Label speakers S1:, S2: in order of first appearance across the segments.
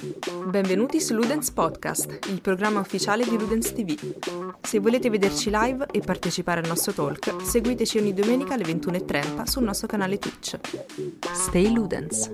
S1: Benvenuti su Ludens Podcast, il programma ufficiale di Ludens TV. Se volete vederci live e partecipare al nostro talk, seguiteci ogni domenica alle 21.30 sul nostro canale Twitch. Stay Ludens!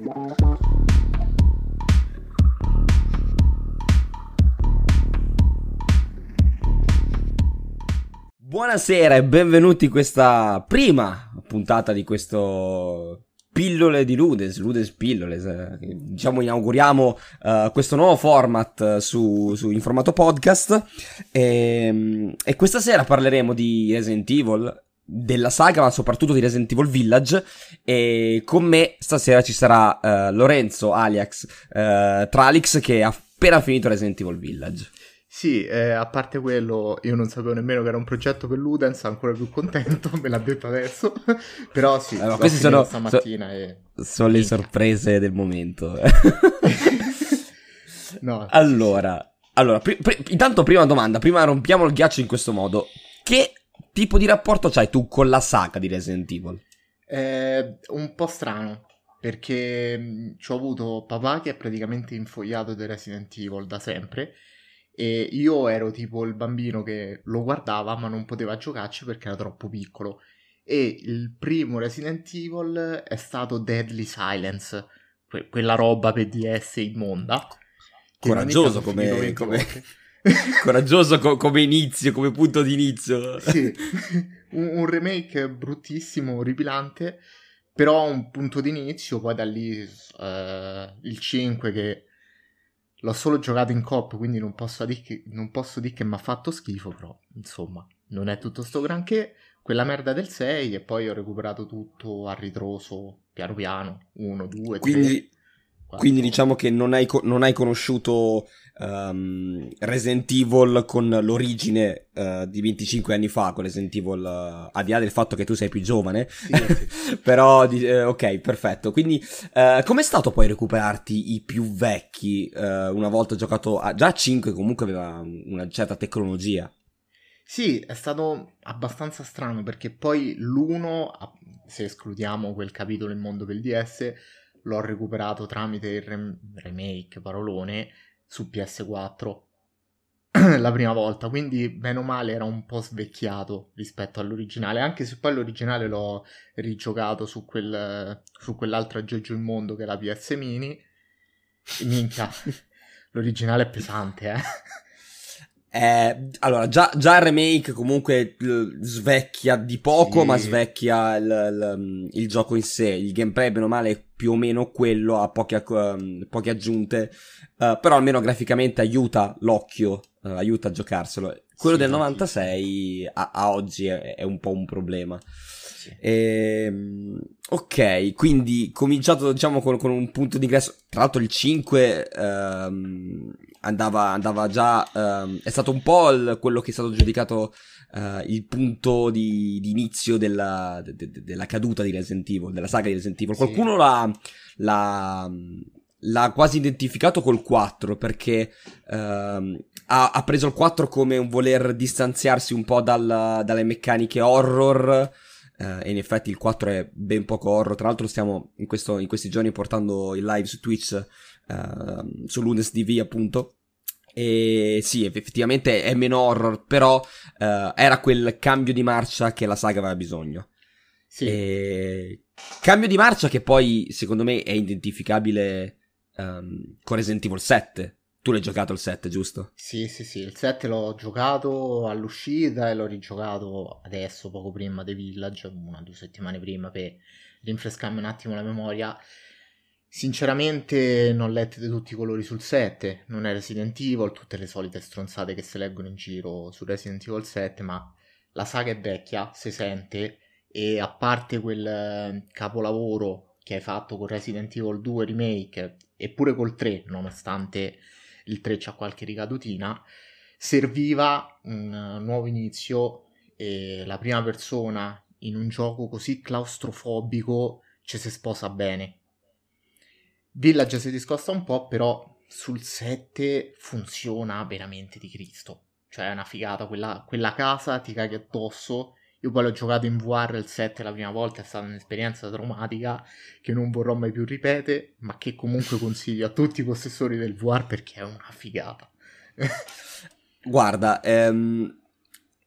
S2: Buonasera e benvenuti in questa prima puntata di questo pillole di Ludes, Ludes pillole, diciamo inauguriamo uh, questo nuovo format eh, su, su, in formato podcast e, ehm, e, questa sera parleremo di Resident Evil, della saga ma soprattutto di Resident Evil Village e con me stasera ci sarà uh, Lorenzo alias uh, Tralix che ha appena finito Resident Evil Village.
S3: Sì, eh, a parte quello, io non sapevo nemmeno che era un progetto per Ludens, ancora più contento, me l'ha detto adesso. Però sì,
S2: allora, queste sono, stamattina so, e... sono le sorprese del momento. no, allora, allora pri- pri- intanto prima domanda, prima rompiamo il ghiaccio in questo modo. Che tipo di rapporto c'hai tu con la saga di Resident Evil?
S3: Eh, un po' strano, perché ci ho avuto papà che è praticamente infogliato di Resident Evil da sempre e io ero tipo il bambino che lo guardava ma non poteva giocarci perché era troppo piccolo. E il primo Resident Evil è stato Deadly Silence, que- quella roba per DS immonda.
S2: Coraggioso come, come... Coraggioso co- come inizio, come punto di inizio.
S3: sì, un, un, remake bruttissimo, orripilante, però un punto di inizio, poi da lì uh, il 5 che L'ho solo giocato in coop, quindi non posso dire che, dir che mi ha fatto schifo, però insomma, non è tutto sto granché. Quella merda del 6 e poi ho recuperato tutto a ritroso, piano piano, 1, 2, 3.
S2: Quindi, quindi diciamo che non hai, non hai conosciuto um, Resident Evil con l'origine uh, di 25 anni fa, con Resident Evil, uh, al di là del fatto che tu sei più giovane, sì, sì. però di, uh, ok, perfetto. Quindi, com'è stato poi recuperarti i più vecchi una volta giocato a, già a 5 comunque aveva una certa tecnologia?
S3: Sì, è stato abbastanza strano perché poi l'1, se escludiamo quel capitolo in mondo del DS, l'ho recuperato tramite il rem- remake, parolone, su PS4 la prima volta, quindi bene o male era un po' svecchiato rispetto all'originale, anche se poi l'originale l'ho rigiocato su, quel, su quell'altro aggeggio in mondo che è la PS Mini. E minchia, l'originale è pesante, eh.
S2: Eh, allora, già, già, il remake comunque svecchia di poco, sì. ma svecchia il, il, il, gioco in sé. Il gameplay, bene o male, più o meno quello, ha poche, um, poche aggiunte. Uh, però almeno graficamente aiuta l'occhio, uh, aiuta a giocarselo. Quello sì, del 96 a, a oggi è, è, un po' un problema. Sì. E, ehm, ok, quindi cominciato diciamo con, con, un punto di ingresso. Tra l'altro il 5 um, andava, andava, già. Um, è stato un po' il, quello che è stato giudicato uh, il punto di, di inizio della, de, de, della, caduta di Resident Evil, della saga di Resident Evil. Qualcuno sì. l'ha, l'ha, l'ha, quasi identificato col 4 perché uh, ha, ha, preso il 4 come un voler distanziarsi un po' dal, dalle meccaniche horror. Uh, e in effetti il 4 è ben poco horror. Tra l'altro, stiamo in, questo, in questi giorni portando il live su Twitch uh, su LunesDV, appunto. E sì, effettivamente è meno horror, però uh, era quel cambio di marcia che la saga aveva bisogno. Sì. E... Cambio di marcia che poi, secondo me, è identificabile um, con Resident Evil 7. Tu l'hai giocato il 7, giusto?
S3: Sì, sì, sì, il 7 l'ho giocato all'uscita e l'ho rigiocato adesso, poco prima The Village, una o due settimane prima, per rinfrescarmi un attimo la memoria. Sinceramente non lettete tutti i colori sul 7, non è Resident Evil, tutte le solite stronzate che si leggono in giro su Resident Evil 7, ma la saga è vecchia, si sente, e a parte quel eh, capolavoro che hai fatto con Resident Evil 2 Remake, eppure col 3, nonostante il 3 c'ha qualche ricadutina, serviva un nuovo inizio e la prima persona in un gioco così claustrofobico ci si sposa bene Village si discosta un po', però sul 7 funziona veramente di Cristo. Cioè è una figata, quella, quella casa ti caghi addosso Io poi l'ho giocato in VR il 7 la prima volta, è stata un'esperienza traumatica che non vorrò mai più ripetere, ma che comunque consiglio a tutti i possessori del VR perché è una figata.
S2: Guarda, ehm,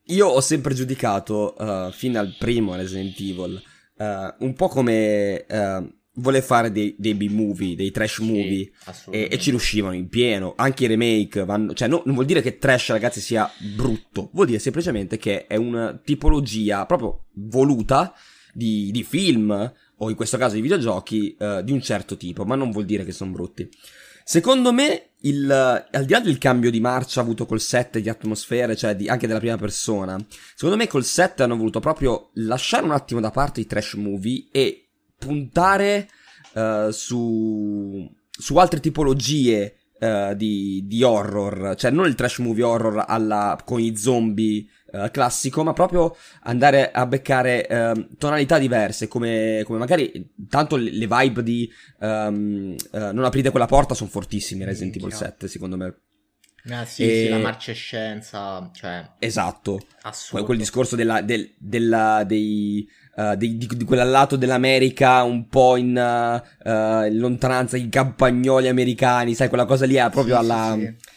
S2: io ho sempre giudicato, uh, fino al primo Resident Evil, uh, un po' come uh, vuole fare dei, dei B-movie, dei trash movie, e, e, ci riuscivano in pieno. Anche i remake vanno. Cioè, no, non vuol dire che trash, ragazzi, sia brutto. Vuol dire semplicemente che è una tipologia proprio voluta di, di film, o in questo caso di videogiochi, uh, di un certo tipo, ma non vuol dire che sono brutti. Secondo me, il, al di là del cambio di marcia avuto col set di atmosfere, cioè di, anche della prima persona, secondo me col set hanno voluto proprio lasciare un attimo da parte i trash movie e puntare uh, su, su altre tipologie uh, di, di, horror, cioè non il trash movie horror alla, con i zombie uh, classico, ma proprio andare a beccare uh, tonalità diverse, come, come, magari tanto le, vibe di um, Non aprite quella porta sono fortissime Resident Evil 7, secondo me.
S3: Ah, sì, e... sì, la marcescenza, cioè...
S2: Esatto. Assurdo. Quel discorso della, del, della, dei, uh, di, di, di quel lato dell'America un po' in, uh, in lontananza, i campagnoli americani, sai, quella cosa lì è proprio sì, alla... Sì, sì.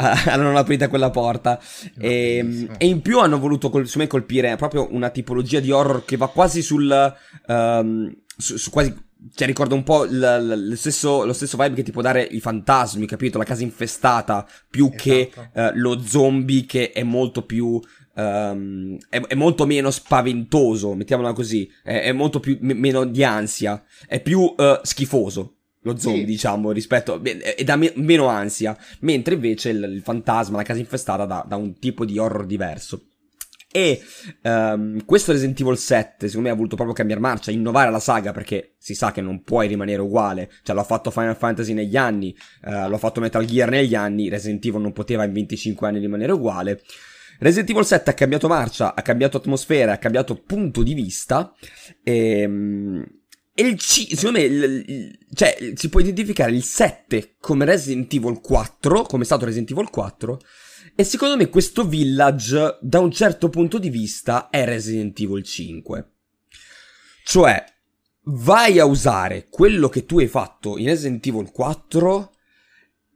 S2: Uh, non aprite quella porta e, e, in più hanno voluto col, su me colpire proprio una tipologia di horror che va quasi sul um, su, su quasi cioè ricorda un po' l, l, lo, stesso, lo, stesso, vibe che ti può dare i fantasmi, capito? La casa infestata, più esatto. che uh, lo zombie che è molto più Um, è, è, molto meno spaventoso, mettiamola così, è, è molto più m- meno di ansia, è più uh, schifoso lo zombie, sì. diciamo, rispetto e da me- meno ansia, mentre invece il, il fantasma, la casa infestata da, da, un tipo di horror diverso. E um, questo Resident Evil 7, secondo me, ha voluto proprio cambiare marcia, innovare la saga perché si sa che non puoi rimanere uguale. Cioè, l'ha fatto Final Fantasy negli anni, uh, l'ha fatto Metal Gear negli anni, Resident Evil non poteva in 25 anni rimanere uguale. Resident Evil 7 ha cambiato marcia, ha cambiato atmosfera, ha cambiato punto di vista. E, ehm, e il C, secondo me, il, il, cioè, si può identificare il 7 come Resident Evil 4, come è stato Resident Evil 4. E secondo me questo village, da un certo punto di vista, è Resident Evil 5. Cioè, vai a usare quello che tu hai fatto in Resident Evil 4,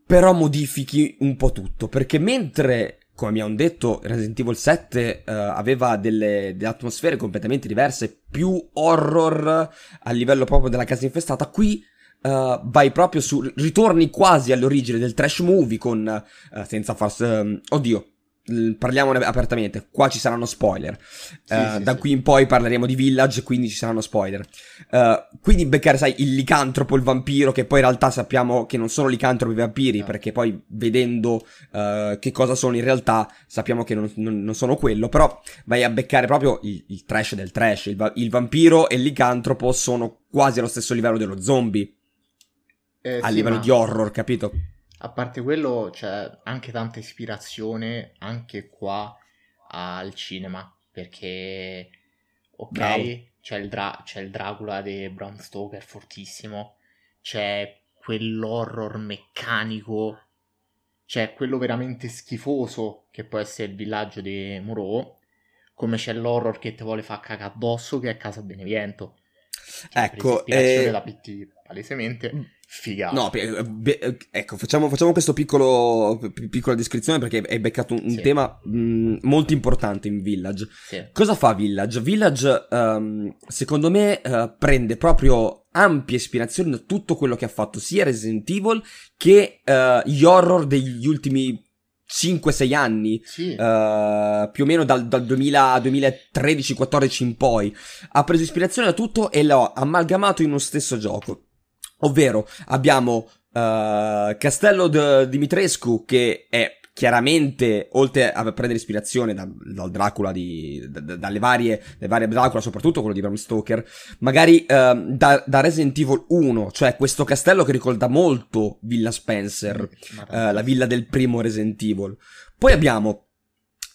S2: però modifichi un po' tutto. Perché mentre come abbiamo detto, Resident Evil 7 uh, eh, aveva delle, delle, atmosfere completamente diverse, più horror a livello proprio della casa infestata. Qui uh, vai proprio su, ritorni quasi all'origine del trash movie con, uh, senza farsi, um, oddio, parliamone apertamente, qua ci saranno spoiler. Sì, uh, sì, da sì. qui in poi parleremo di Village, quindi ci saranno spoiler. Uh, quindi beccare, sai, il licantropo, il vampiro, che poi in realtà sappiamo che non sono licantropi vampiri, no. perché poi vedendo uh, che cosa sono in realtà, sappiamo che non, non, non sono quello, però vai a beccare proprio il, il trash del trash. Il, il, vampiro e il licantropo sono quasi allo stesso livello dello zombie. Eh, a livello ma... di horror, capito?
S3: A parte quello c'è anche tanta ispirazione anche qua al cinema, perché ok, c'è il, Dra- c'è il, Dracula di Bram Stoker fortissimo, c'è quell'horror meccanico, c'è quello veramente schifoso che può essere il villaggio di Moreau, come c'è l'horror che ti vuole far cagare addosso che è Casa Beneviento.
S2: Cioè, ecco,
S3: eh... da PT palesemente. Mm. Figata.
S2: No, be- ecco, facciamo, facciamo questo piccolo, piccola descrizione perché hai beccato un, sì. tema mh, molto importante in Village. Sì. Cosa fa Village? Village, um, secondo me, uh, prende proprio ampie ispirazioni da tutto quello che ha fatto sia Resident Evil che uh, gli horror degli ultimi 5-6 anni, sì. uh, più o meno dal, dal 2013-14 in poi. Ha preso ispirazione da tutto e l'ha amalgamato in uno stesso gioco. Ovvero abbiamo uh, Castello de Dimitrescu che è chiaramente, oltre a prendere ispirazione da, dal Dracula di, da, dalle varie, le varie Dracula, soprattutto quello di Bram Stoker, magari uh, da, da, Resident Evil 1, cioè questo castello che ricorda molto Villa Spencer, uh, la villa del primo Resident Evil. Poi abbiamo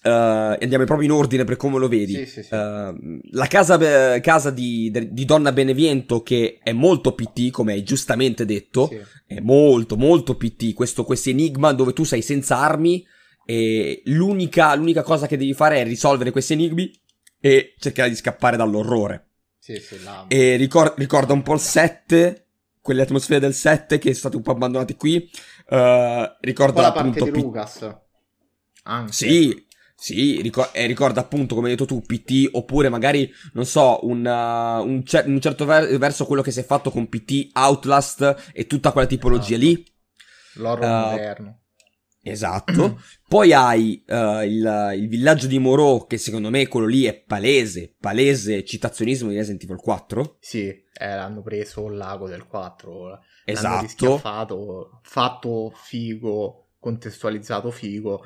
S2: Uh, andiamo proprio in ordine per come lo vedi. Sì, sì, sì. Uh, la casa, casa di, di, Donna Beneviento, che è molto PT, come hai giustamente detto, è molto, molto PT. Questo enigma dove tu sei senza armi e l'unica, l'unica cosa che devi fare è risolvere questi enigmi e cercare di scappare dall'orrore.
S3: Sì, sì.
S2: E ricor- ricorda un po' il 7, quelle atmosfere del 7 che sono state un po' abbandonate qui. Uh, ricorda
S3: la parte
S2: appunto
S3: di
S2: P-
S3: Lucas. Anche.
S2: Sì, sì, ricor- e ricorda appunto, come hai detto tu, PT, oppure magari, non so, un, uh, un, cer- un certo ver- verso quello che si è fatto con PT, Outlast e tutta quella tipologia
S3: Esatto.
S2: lì.
S3: L'horror
S2: Uh,
S3: moderno.
S2: Esatto. Poi hai uh, il, il villaggio di Moreau, che secondo me quello lì è palese, palese citazionismo di Resident Evil 4.
S3: Sì, eh, hanno preso il lago del 4. L'hanno
S2: Esatto.
S3: rischiaffato, fatto figo, contestualizzato figo,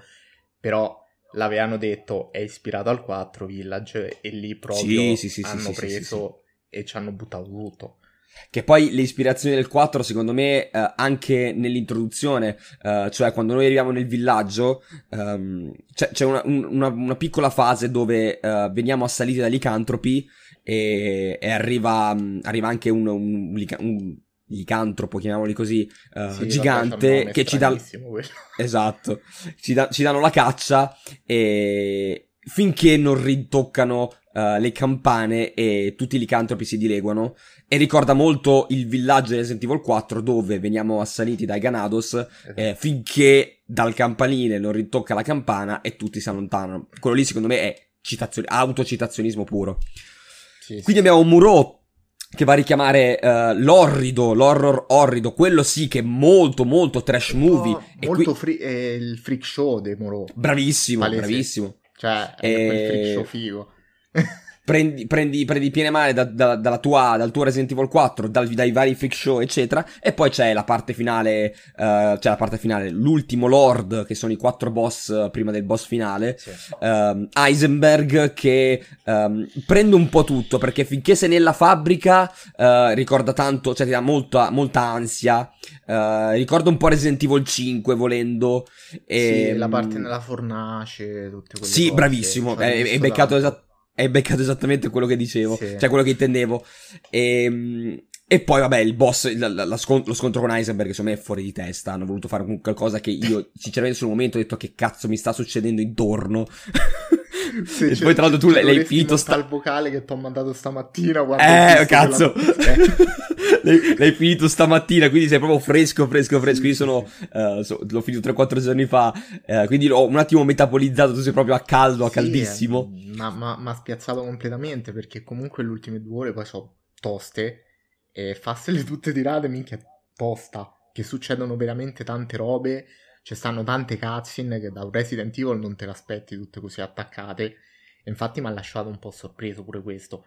S3: però l'avevano detto è ispirato al 4 Village e lì proprio
S2: Sì, sì, sì,
S3: hanno preso e ci hanno buttato tutto.
S2: Che poi le ispirazioni del 4, secondo me, eh, anche nell'introduzione, eh, cioè quando noi arriviamo nel villaggio, ehm, c'è, c'è una, un- una- una piccola fase dove eh, veniamo assaliti da licantropi e, e arriva, mh, arriva anche un, un, un licantropo, chiamiamoli così, eh,
S3: Sì,
S2: gigante, che ci dà... Esatto, ci, da- ci danno la caccia e finché non rintoccano eh, le campane e tutti i licantropi si dileguano e ricorda molto il villaggio di Resident Evil 4 dove veniamo assaliti dai Ganados eh, finché dal campanile non rintocca la campana e tutti si allontanano. Quello lì secondo me è citazio- autocitazionismo puro.
S3: Sì, sì.
S2: Quindi abbiamo un Muro che va a richiamare eh, l'orrido, l'horror orrido, quello sì che è molto molto trash movie.
S3: Oh,
S2: e
S3: molto
S2: qui-
S3: free- è il freak show dei Moro.
S2: Bravissimo,
S3: Palese.
S2: bravissimo.
S3: Cioè, è
S2: E-
S3: quel freak show figo.
S2: Prendi, prendi, prendi piene male da- da- dalla tua, dal tuo Resident Evil 4, dal- dai vari freak show, eccetera. E poi c'è la parte finale, eh, c'è la parte finale, l'ultimo Lord, che sono i quattro boss eh, prima del boss finale.
S3: Sì.
S2: ehm, Heisenberg che ehm, prende un po' tutto perché finché sei nella fabbrica eh, ricorda tanto, cioè ti dà molta, molta ansia. eh, ricorda un po' Resident Evil 5 volendo.
S3: Sì,
S2: E,
S3: la parte nella fornace, tutte quelle
S2: Sì,
S3: cose.
S2: bravissimo.
S3: Ci ho
S2: È, è beccato
S3: tanto.
S2: È beccato esattamente quello che dicevo.
S3: Sì.
S2: Cioè, quello che intendevo. E, e poi, vabbè, il boss, la- la- la scon- lo scontro con Heisenberg, secondo me è fuori di testa. Hanno voluto fare qualcosa che io, sinceramente, sul momento ho detto che cazzo mi sta succedendo intorno.
S3: Sì,
S2: e
S3: cioè,
S2: poi, tra l'altro, tu
S3: ci
S2: l'hai, finito sta...
S3: il vocale che ti ho mandato stamattina. guarda,
S2: Eh, cazzo! l'hai, l'hai finito stamattina, quindi sei proprio fresco, fresco, fresco. Io sono, eh, so- l'ho finito 3-4 giorni fa, eh, quindi l'ho un attimo metabolizzato. Tu sei proprio a caldo, a
S3: Sì,
S2: caldissimo.
S3: eh, ma ma ha spiazzato completamente perché comunque le ultime due ore poi sono toste e farsele tutte tirate, minchia, tosta. Che succedono veramente tante robe. Ci stanno tante cutscene che da un Resident Evil non te l'aspetti tutte così attaccate. E infatti mi ha lasciato un po' sorpreso pure questo.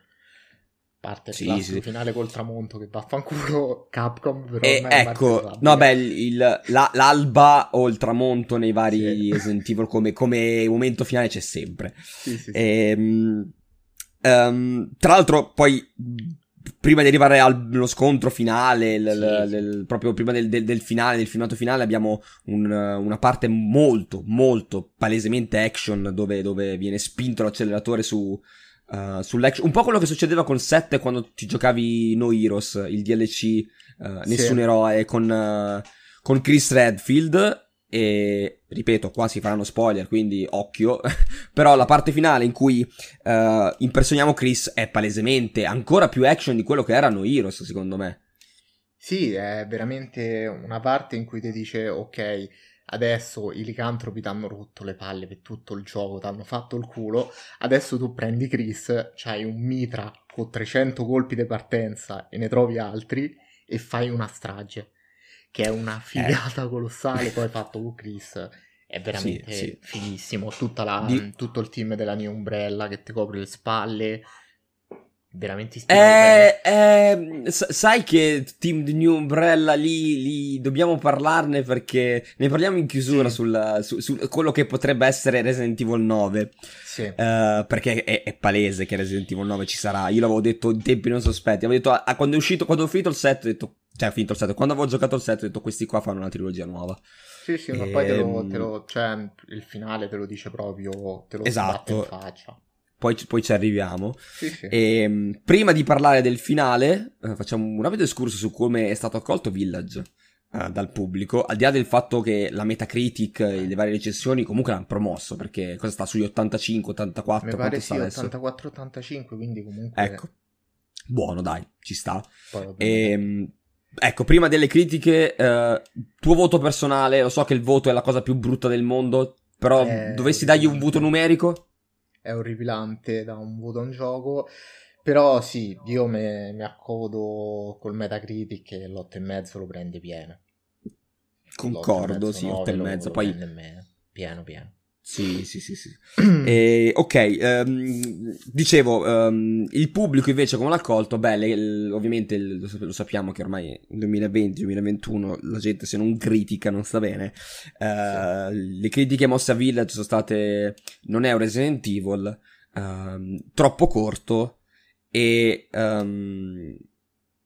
S3: Parte il
S2: Sì,
S3: classico
S2: sì.
S3: finale col tramonto che vaffanculo Capcom, però
S2: E ecco, no, beh, il- il- la- l'alba o il tramonto nei vari. Resident Evil come, come momento finale c'è sempre.
S3: Sì, sì, sì.
S2: Ehm, ehm, tra l'altro, poi, prima di arrivare allo scontro finale, l-
S3: Sì,
S2: l- l- proprio prima del, del- del finale, del filmato finale, abbiamo un- una parte molto, molto palesemente action dove, dove viene spinto l'acceleratore su. eh, sull'action. Un po' quello che succedeva con 7 quando ti giocavi No Heroes, il DLC eh, Nessun
S3: Sì.
S2: eroe con, eh, con Chris Redfield. E ripeto, qua si faranno spoiler, quindi occhio. Però la parte finale in cui eh, impersoniamo Chris è palesemente ancora più action di quello che erano Heroes, secondo me.
S3: Sì, è veramente una parte in cui ti dice, ok, adesso i licantropi ti hanno rotto le palle per tutto il gioco, ti hanno fatto il culo, adesso tu prendi Chris, c'hai un mitra con 300 colpi di partenza e ne trovi altri e fai una strage, che è una figata colossale, poi fatto con Chris. È veramente
S2: Eh. Sì, sì.
S3: fighissimo. Tutta la-
S2: Di-
S3: Tutto il team della New Umbrella che ti copre le spalle. Veramente ispirato.
S2: Eh, eh, sai che Team di New Umbrella lì, lì dobbiamo parlarne perché ne parliamo in chiusura
S3: Sì.
S2: sul, su, su quello che potrebbe essere Resident Evil 9.
S3: Sì.
S2: Eh, perché è, è palese che Resident Evil 9 ci sarà. Io l'avevo detto in tempi non sospetti. Avevo detto, ah, quando è uscito, quando ho finito il set, ho detto, cioè, ho finito il set. Quando avevo giocato il set, ho detto, questi qua fanno una trilogia nuova.
S3: Sì, sì, ma poi te lo,
S2: Ehm,
S3: te lo- cioè, il finale te lo dice proprio, te lo
S2: Esatto.
S3: sbatte in faccia.
S2: Poi, ci- poi ci arriviamo.
S3: Sì, sì.
S2: E mh, prima di parlare del finale, eh, facciamo un rapido escurso su come è stato accolto Village. uh, dal pubblico, al di là del fatto che la Metacritic e le varie recensioni comunque l'hanno promosso, perché cosa sta sugli 85, 84,
S3: Mi pare sì,
S2: adesso?
S3: 84-85, quindi comunque...
S2: Ecco, buono dai, ci sta.
S3: Poi,
S2: E, ehm, ecco, prima delle critiche, uh, tuo voto personale, lo so che il voto è la cosa più brutta del mondo, però
S3: Eh,
S2: dovessi dargli un voto numerico?
S3: È orripilante da un voto a un gioco. Però sì, io me- mi accodo col Metacritic e l'8,5 lo prende pieno.
S2: Concordo,
S3: L'8,5,
S2: sì,
S3: 9
S2: 8 e
S3: lo-
S2: mezzo,
S3: lo
S2: poi...
S3: prende me- Pieno, pieno.
S2: Sì, sì, sì, sì. E, ok, ehm, dicevo, ehm, il pubblico invece come l'ha accolto? Beh, le- l- ovviamente lo, lo sappiamo che ormai nel 2020-2021 la gente se non critica non sta bene. Eh, Le critiche mosse a Village sono state, non è un Resident Evil, ehm, troppo corto e...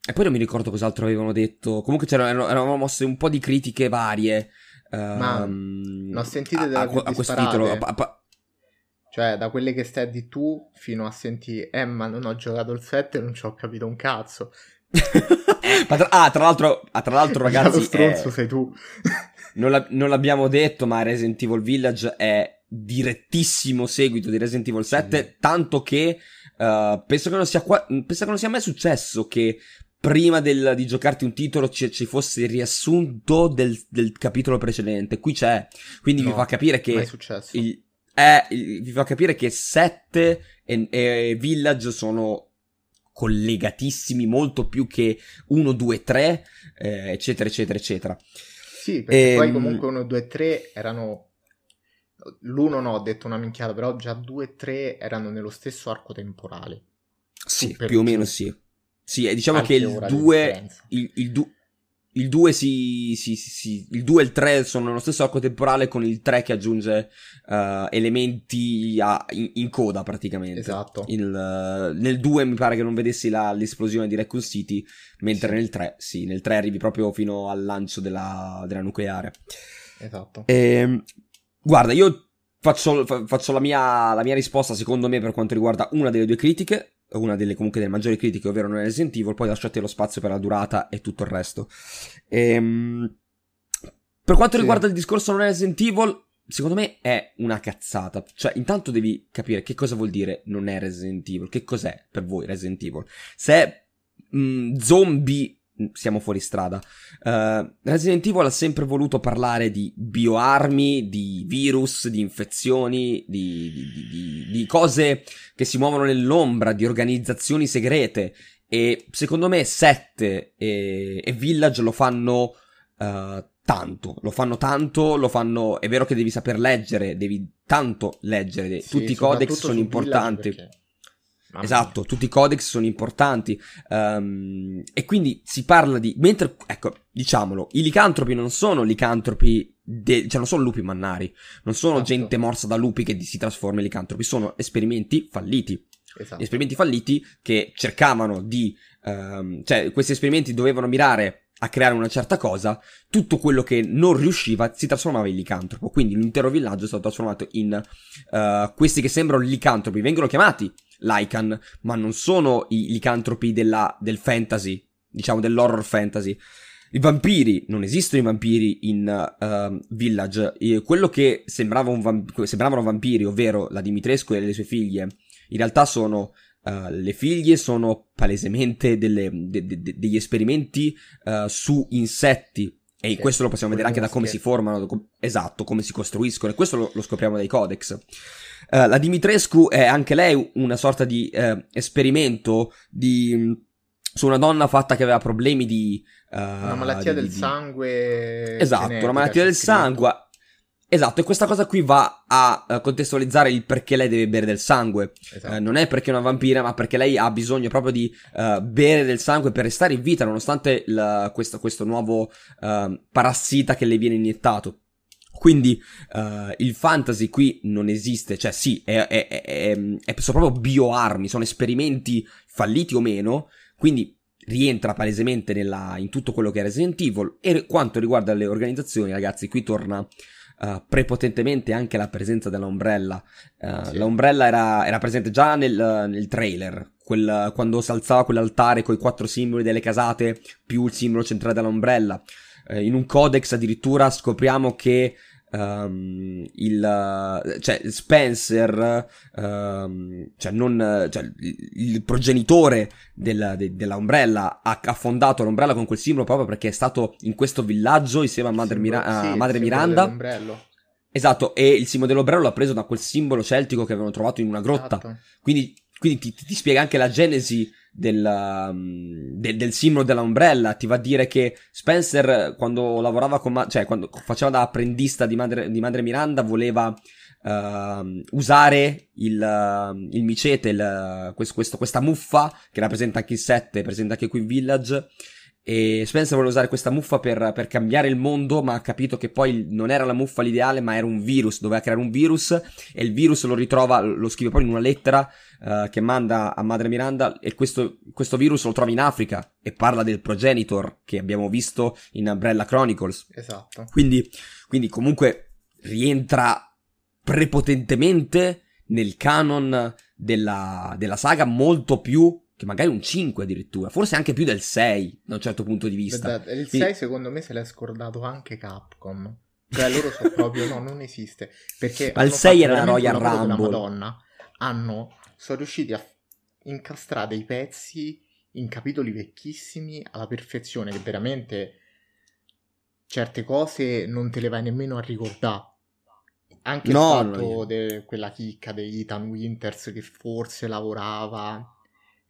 S2: e poi non mi ricordo cos'altro avevano detto. Comunque c'erano, erano mosse un po' di critiche varie.
S3: Ma
S2: ehm,
S3: ne ho sentite
S2: a,
S3: delle
S2: a- a questo titolo. a- a-
S3: Cioè, da quelle che stai di tu fino a senti, eh, ma non ho giocato il 7 e non ci ho capito un cazzo.
S2: Tra, ah, tra l'altro, ah, tra l'altro,
S3: Lo
S2: ragazzi,
S3: stronzo
S2: eh,
S3: sei tu.
S2: non, la- non l'abbiamo detto, ma Resident Evil Village è direttissimo seguito di Resident Evil 7,
S3: Sì.
S2: tanto che eh, penso, che non sia qua- penso che non sia mai successo che prima del- di giocarti un titolo ci, ci fosse il riassunto del, del capitolo precedente. Qui c'è, quindi vi
S3: No,
S2: fa capire che
S3: Mai successo.
S2: il, è- il- vi fa capire che 7 e, e Village sono collegatissimi molto più che 1, 2, 3, eh, eccetera, eccetera, eccetera.
S3: Sì, perché poi
S2: Ehm,
S3: comunque 1, 2, 3 erano... L'uno no, ho detto una minchiata, però già 2 e 3 erano nello stesso arco temporale.
S2: Sì, più o meno sì. Sì, e diciamo
S3: Qualche
S2: che il
S3: ora di
S2: 2,
S3: differenza.
S2: il, il, du- il 2 si, si, si, il 2 e il 3 sono nello stesso arco temporale con il 3 che aggiunge eh, elementi a- in, in coda praticamente.
S3: Esatto.
S2: Il, eh, nel 2 mi pare che non vedessi la- l'esplosione di Raccoon City, mentre
S3: Sì.
S2: nel 3, sì, nel 3 arrivi proprio fino al lancio della, della nucleare.
S3: Esatto.
S2: Ehm, guarda, io faccio, fa- faccio la, mia, la mia risposta, secondo me, per quanto riguarda una delle due critiche, una delle comunque delle maggiori critiche, ovvero non è Resident Evil, poi lasciate lo spazio per la durata e tutto il resto. Ehm, per quanto
S3: Sì.
S2: riguarda il discorso non è Resident Evil, secondo me è una cazzata. Cioè, intanto devi capire che cosa vuol dire non è Resident Evil, che cos'è per voi Resident Evil. Se è mm, zombie, mm, siamo fuori strada. Uh, Resident Evil ha sempre voluto parlare di bioarmi, di virus, di infezioni, di, di- di- di- cose che si muovono nell'ombra, di organizzazioni segrete. E secondo me 7 e, e Village lo fanno uh, tanto, lo fanno tanto, lo fanno... È vero che devi saper leggere, devi tanto leggere,
S3: Sì,
S2: tutti i codex sono importanti.
S3: Perché-
S2: Esatto, tutti i codex sono importanti. ehm, e quindi si parla di. Mentre, ecco, diciamolo, i licantropi non sono licantropi. de- cioè, non sono lupi mannari. Non sono
S3: Esatto.
S2: gente morsa da lupi che si trasforma in licantropi. Sono esperimenti falliti.
S3: Esatto.
S2: Esperimenti falliti che cercavano di. ehm, cioè, questi esperimenti dovevano mirare a creare una certa cosa. Tutto quello che non riusciva si trasformava in licantropo. Quindi l'intero villaggio è stato trasformato in. eh, questi che sembrano licantropi. Vengono chiamati Lycan, ma non sono i licantropi della, del fantasy, diciamo dell'horror fantasy. I vampiri, non esistono i vampiri in ehm, Village. E quello che sembrava un vamp- sembravano vampiri, ovvero la Dimitrescu e le sue figlie, in realtà sono. eh, le figlie sono palesemente delle- de- de- de- degli esperimenti eh, su insetti. E
S3: Sì,
S2: questo lo possiamo vedere anche da come si formano, com- esatto, come si costruiscono. E questo lo, lo scopriamo dai codex. Eh, la Dimitrescu è anche lei una sorta di eh, esperimento di, su una donna fatta che aveva problemi di... eh,
S3: Una malattia
S2: di-
S3: del
S2: di-
S3: sangue.
S2: Esatto,
S3: genetica,
S2: una malattia del
S3: scritto.
S2: sangue. Esatto, e questa cosa qui va a eh, contestualizzare il perché lei deve bere del sangue.
S3: Esatto.
S2: Eh, non è perché è una vampira, ma perché lei ha bisogno proprio di eh, bere del sangue per restare in vita, nonostante il- questo, questo nuovo eh, parassita che le viene iniettato. Quindi il fantasy qui non esiste, cioè sì, è, è- è- è- sono proprio bioarmi, sono esperimenti falliti o meno, quindi rientra palesemente nella- in tutto quello che è Resident Evil. E quanto riguarda le organizzazioni, ragazzi, qui torna eh, prepotentemente anche la presenza dell'Umbrella. Eh,
S3: Sì.
S2: L'Umbrella era, era presente già nel, nel trailer, quel- quando si alzava quell'altare con i quattro simboli delle casate più il simbolo centrale dell'Umbrella. eh, in un codex addirittura scopriamo che Um, il, cioè Spencer, um, cioè non, cioè il, progenitore del, de, della Umbrella ha, ha, fondato l'Umbrella con quel simbolo proprio perché è stato in questo villaggio insieme a Madre, Mira- sì, a Madre Miranda. Esatto, e il simbolo dell'ombrello l'ha preso da quel simbolo celtico che avevano trovato in una grotta. Esatto. Quindi, quindi ti, ti, spiega anche la genesi del, um, de, del simbolo della Umbrella. Ti va a dire che Spencer, quando lavorava con, cioè quando faceva da apprendista di Madre, di madre Miranda, voleva uh, usare il, uh, il micete, il, questo, questo, questa muffa, che rappresenta anche il 7, presente anche qui in Village e Spencer vuole usare questa muffa per, per, cambiare il mondo, ma ha capito che poi non era la muffa l'ideale, ma era un virus. Doveva creare un virus e il virus lo ritrova, lo scrive poi in una lettera uh, che manda a Madre Miranda. E questo, questo, virus lo trova in Africa e parla del progenitor che abbiamo visto in Umbrella Chronicles.
S3: Esatto.
S2: Quindi, quindi comunque rientra prepotentemente nel canon della, della saga molto più che magari un 5 addirittura, forse anche più del 6 da un certo punto di vista.
S3: Beh, il 6 Quindi... secondo me se l'è scordato anche Capcom. Cioè loro sono proprio, no, non esiste. Perché
S2: Ma il 6 era la Royal Rumble.
S3: Madonna, hanno, sono riusciti a incastrare dei pezzi in capitoli vecchissimi alla perfezione, che veramente certe cose non te le vai nemmeno a ricordare. Anche no, il fatto di quella chicca di Ethan Winters che forse lavorava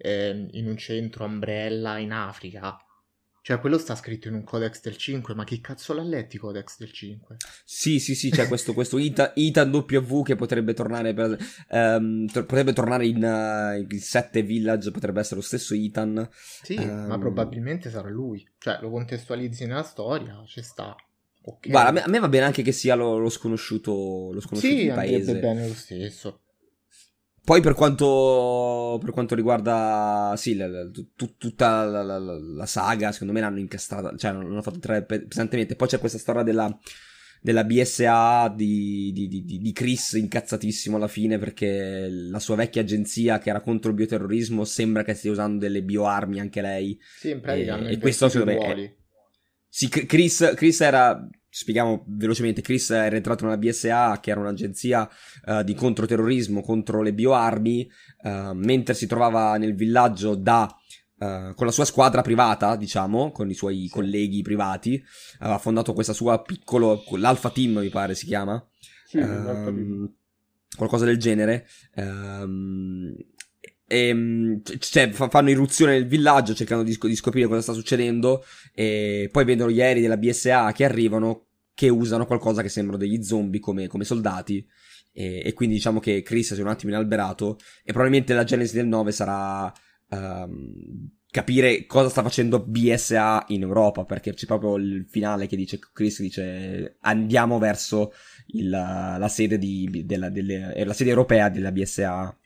S3: eh, in un centro Umbrella in Africa. Cioè, quello sta scritto in un codex del 5, ma chi cazzo l'ha letto i codex del 5?
S2: Sì, sì, sì, c'è questo, questo Ita, Itan W che potrebbe tornare per, um, potrebbe tornare in uh, il 7 Village, potrebbe essere lo stesso Itan.
S3: Sì, um, ma probabilmente sarà lui. Cioè, lo contestualizzi nella storia, ci sta.
S2: Okay. Guarda, a me, a me, va bene anche che sia lo, lo sconosciuto, lo sconosciuto
S3: sì,
S2: paese.
S3: Sì, bene lo stesso.
S2: Poi per quanto, per quanto riguarda sì, la, la, tut, tutta la, la, saga, secondo me l'hanno incastrata, cioè non l'hanno fatto entrare pesantemente. Poi c'è questa storia della, della BSA di, di, di, di, Chris incazzatissimo alla fine perché la sua vecchia agenzia che era contro il bioterrorismo sembra che stia usando delle bioarmi anche lei.
S3: Sì, in pratica e, e questo secondo me è,
S2: sì, Chris, Chris era spieghiamo velocemente, Chris era entrato nella BSA, che era un'agenzia uh, di controterrorismo contro le bioarmi, uh, mentre si trovava nel villaggio da, uh, con la sua squadra privata, diciamo, con i suoi colleghi privati, aveva fondato questa sua piccolo, l'Alpha Team mi pare si chiama,
S3: sì, um,
S2: qualcosa del genere, um, e, ehm, cioè, fanno irruzione nel villaggio cercando di, di, scoprire cosa sta succedendo e poi vedono gli aerei della BSA che arrivano che usano qualcosa che sembrano degli zombie come, come soldati. E, e, quindi diciamo che Chris si è un attimo inalberato e probabilmente la genesi del 9 sarà um, capire cosa sta facendo BSA in Europa perché c'è proprio il finale che dice Chris dice andiamo verso il, la, sede di, della, delle, la sede europea della BSA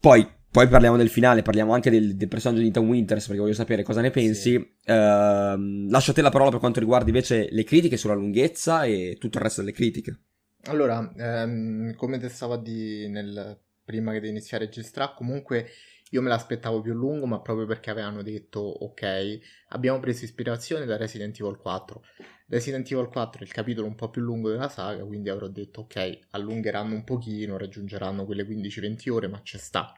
S2: poi poi parliamo del finale, parliamo anche del, del personaggio di Ethan Winters perché voglio sapere cosa ne pensi. Sì. Uh, lascio a te la parola per quanto riguarda invece le critiche sulla lunghezza e tutto il resto delle critiche.
S3: Allora, ehm, come te stavo a dire nel, prima di iniziare a registrare, comunque io me l'aspettavo più lungo, ma proprio perché avevano detto ok, abbiamo preso ispirazione da Resident Evil 4. Resident Evil 4 è il capitolo un po' più lungo della saga, quindi avrò detto ok, allungheranno un pochino, raggiungeranno quelle 15-20 ore, ma ci sta.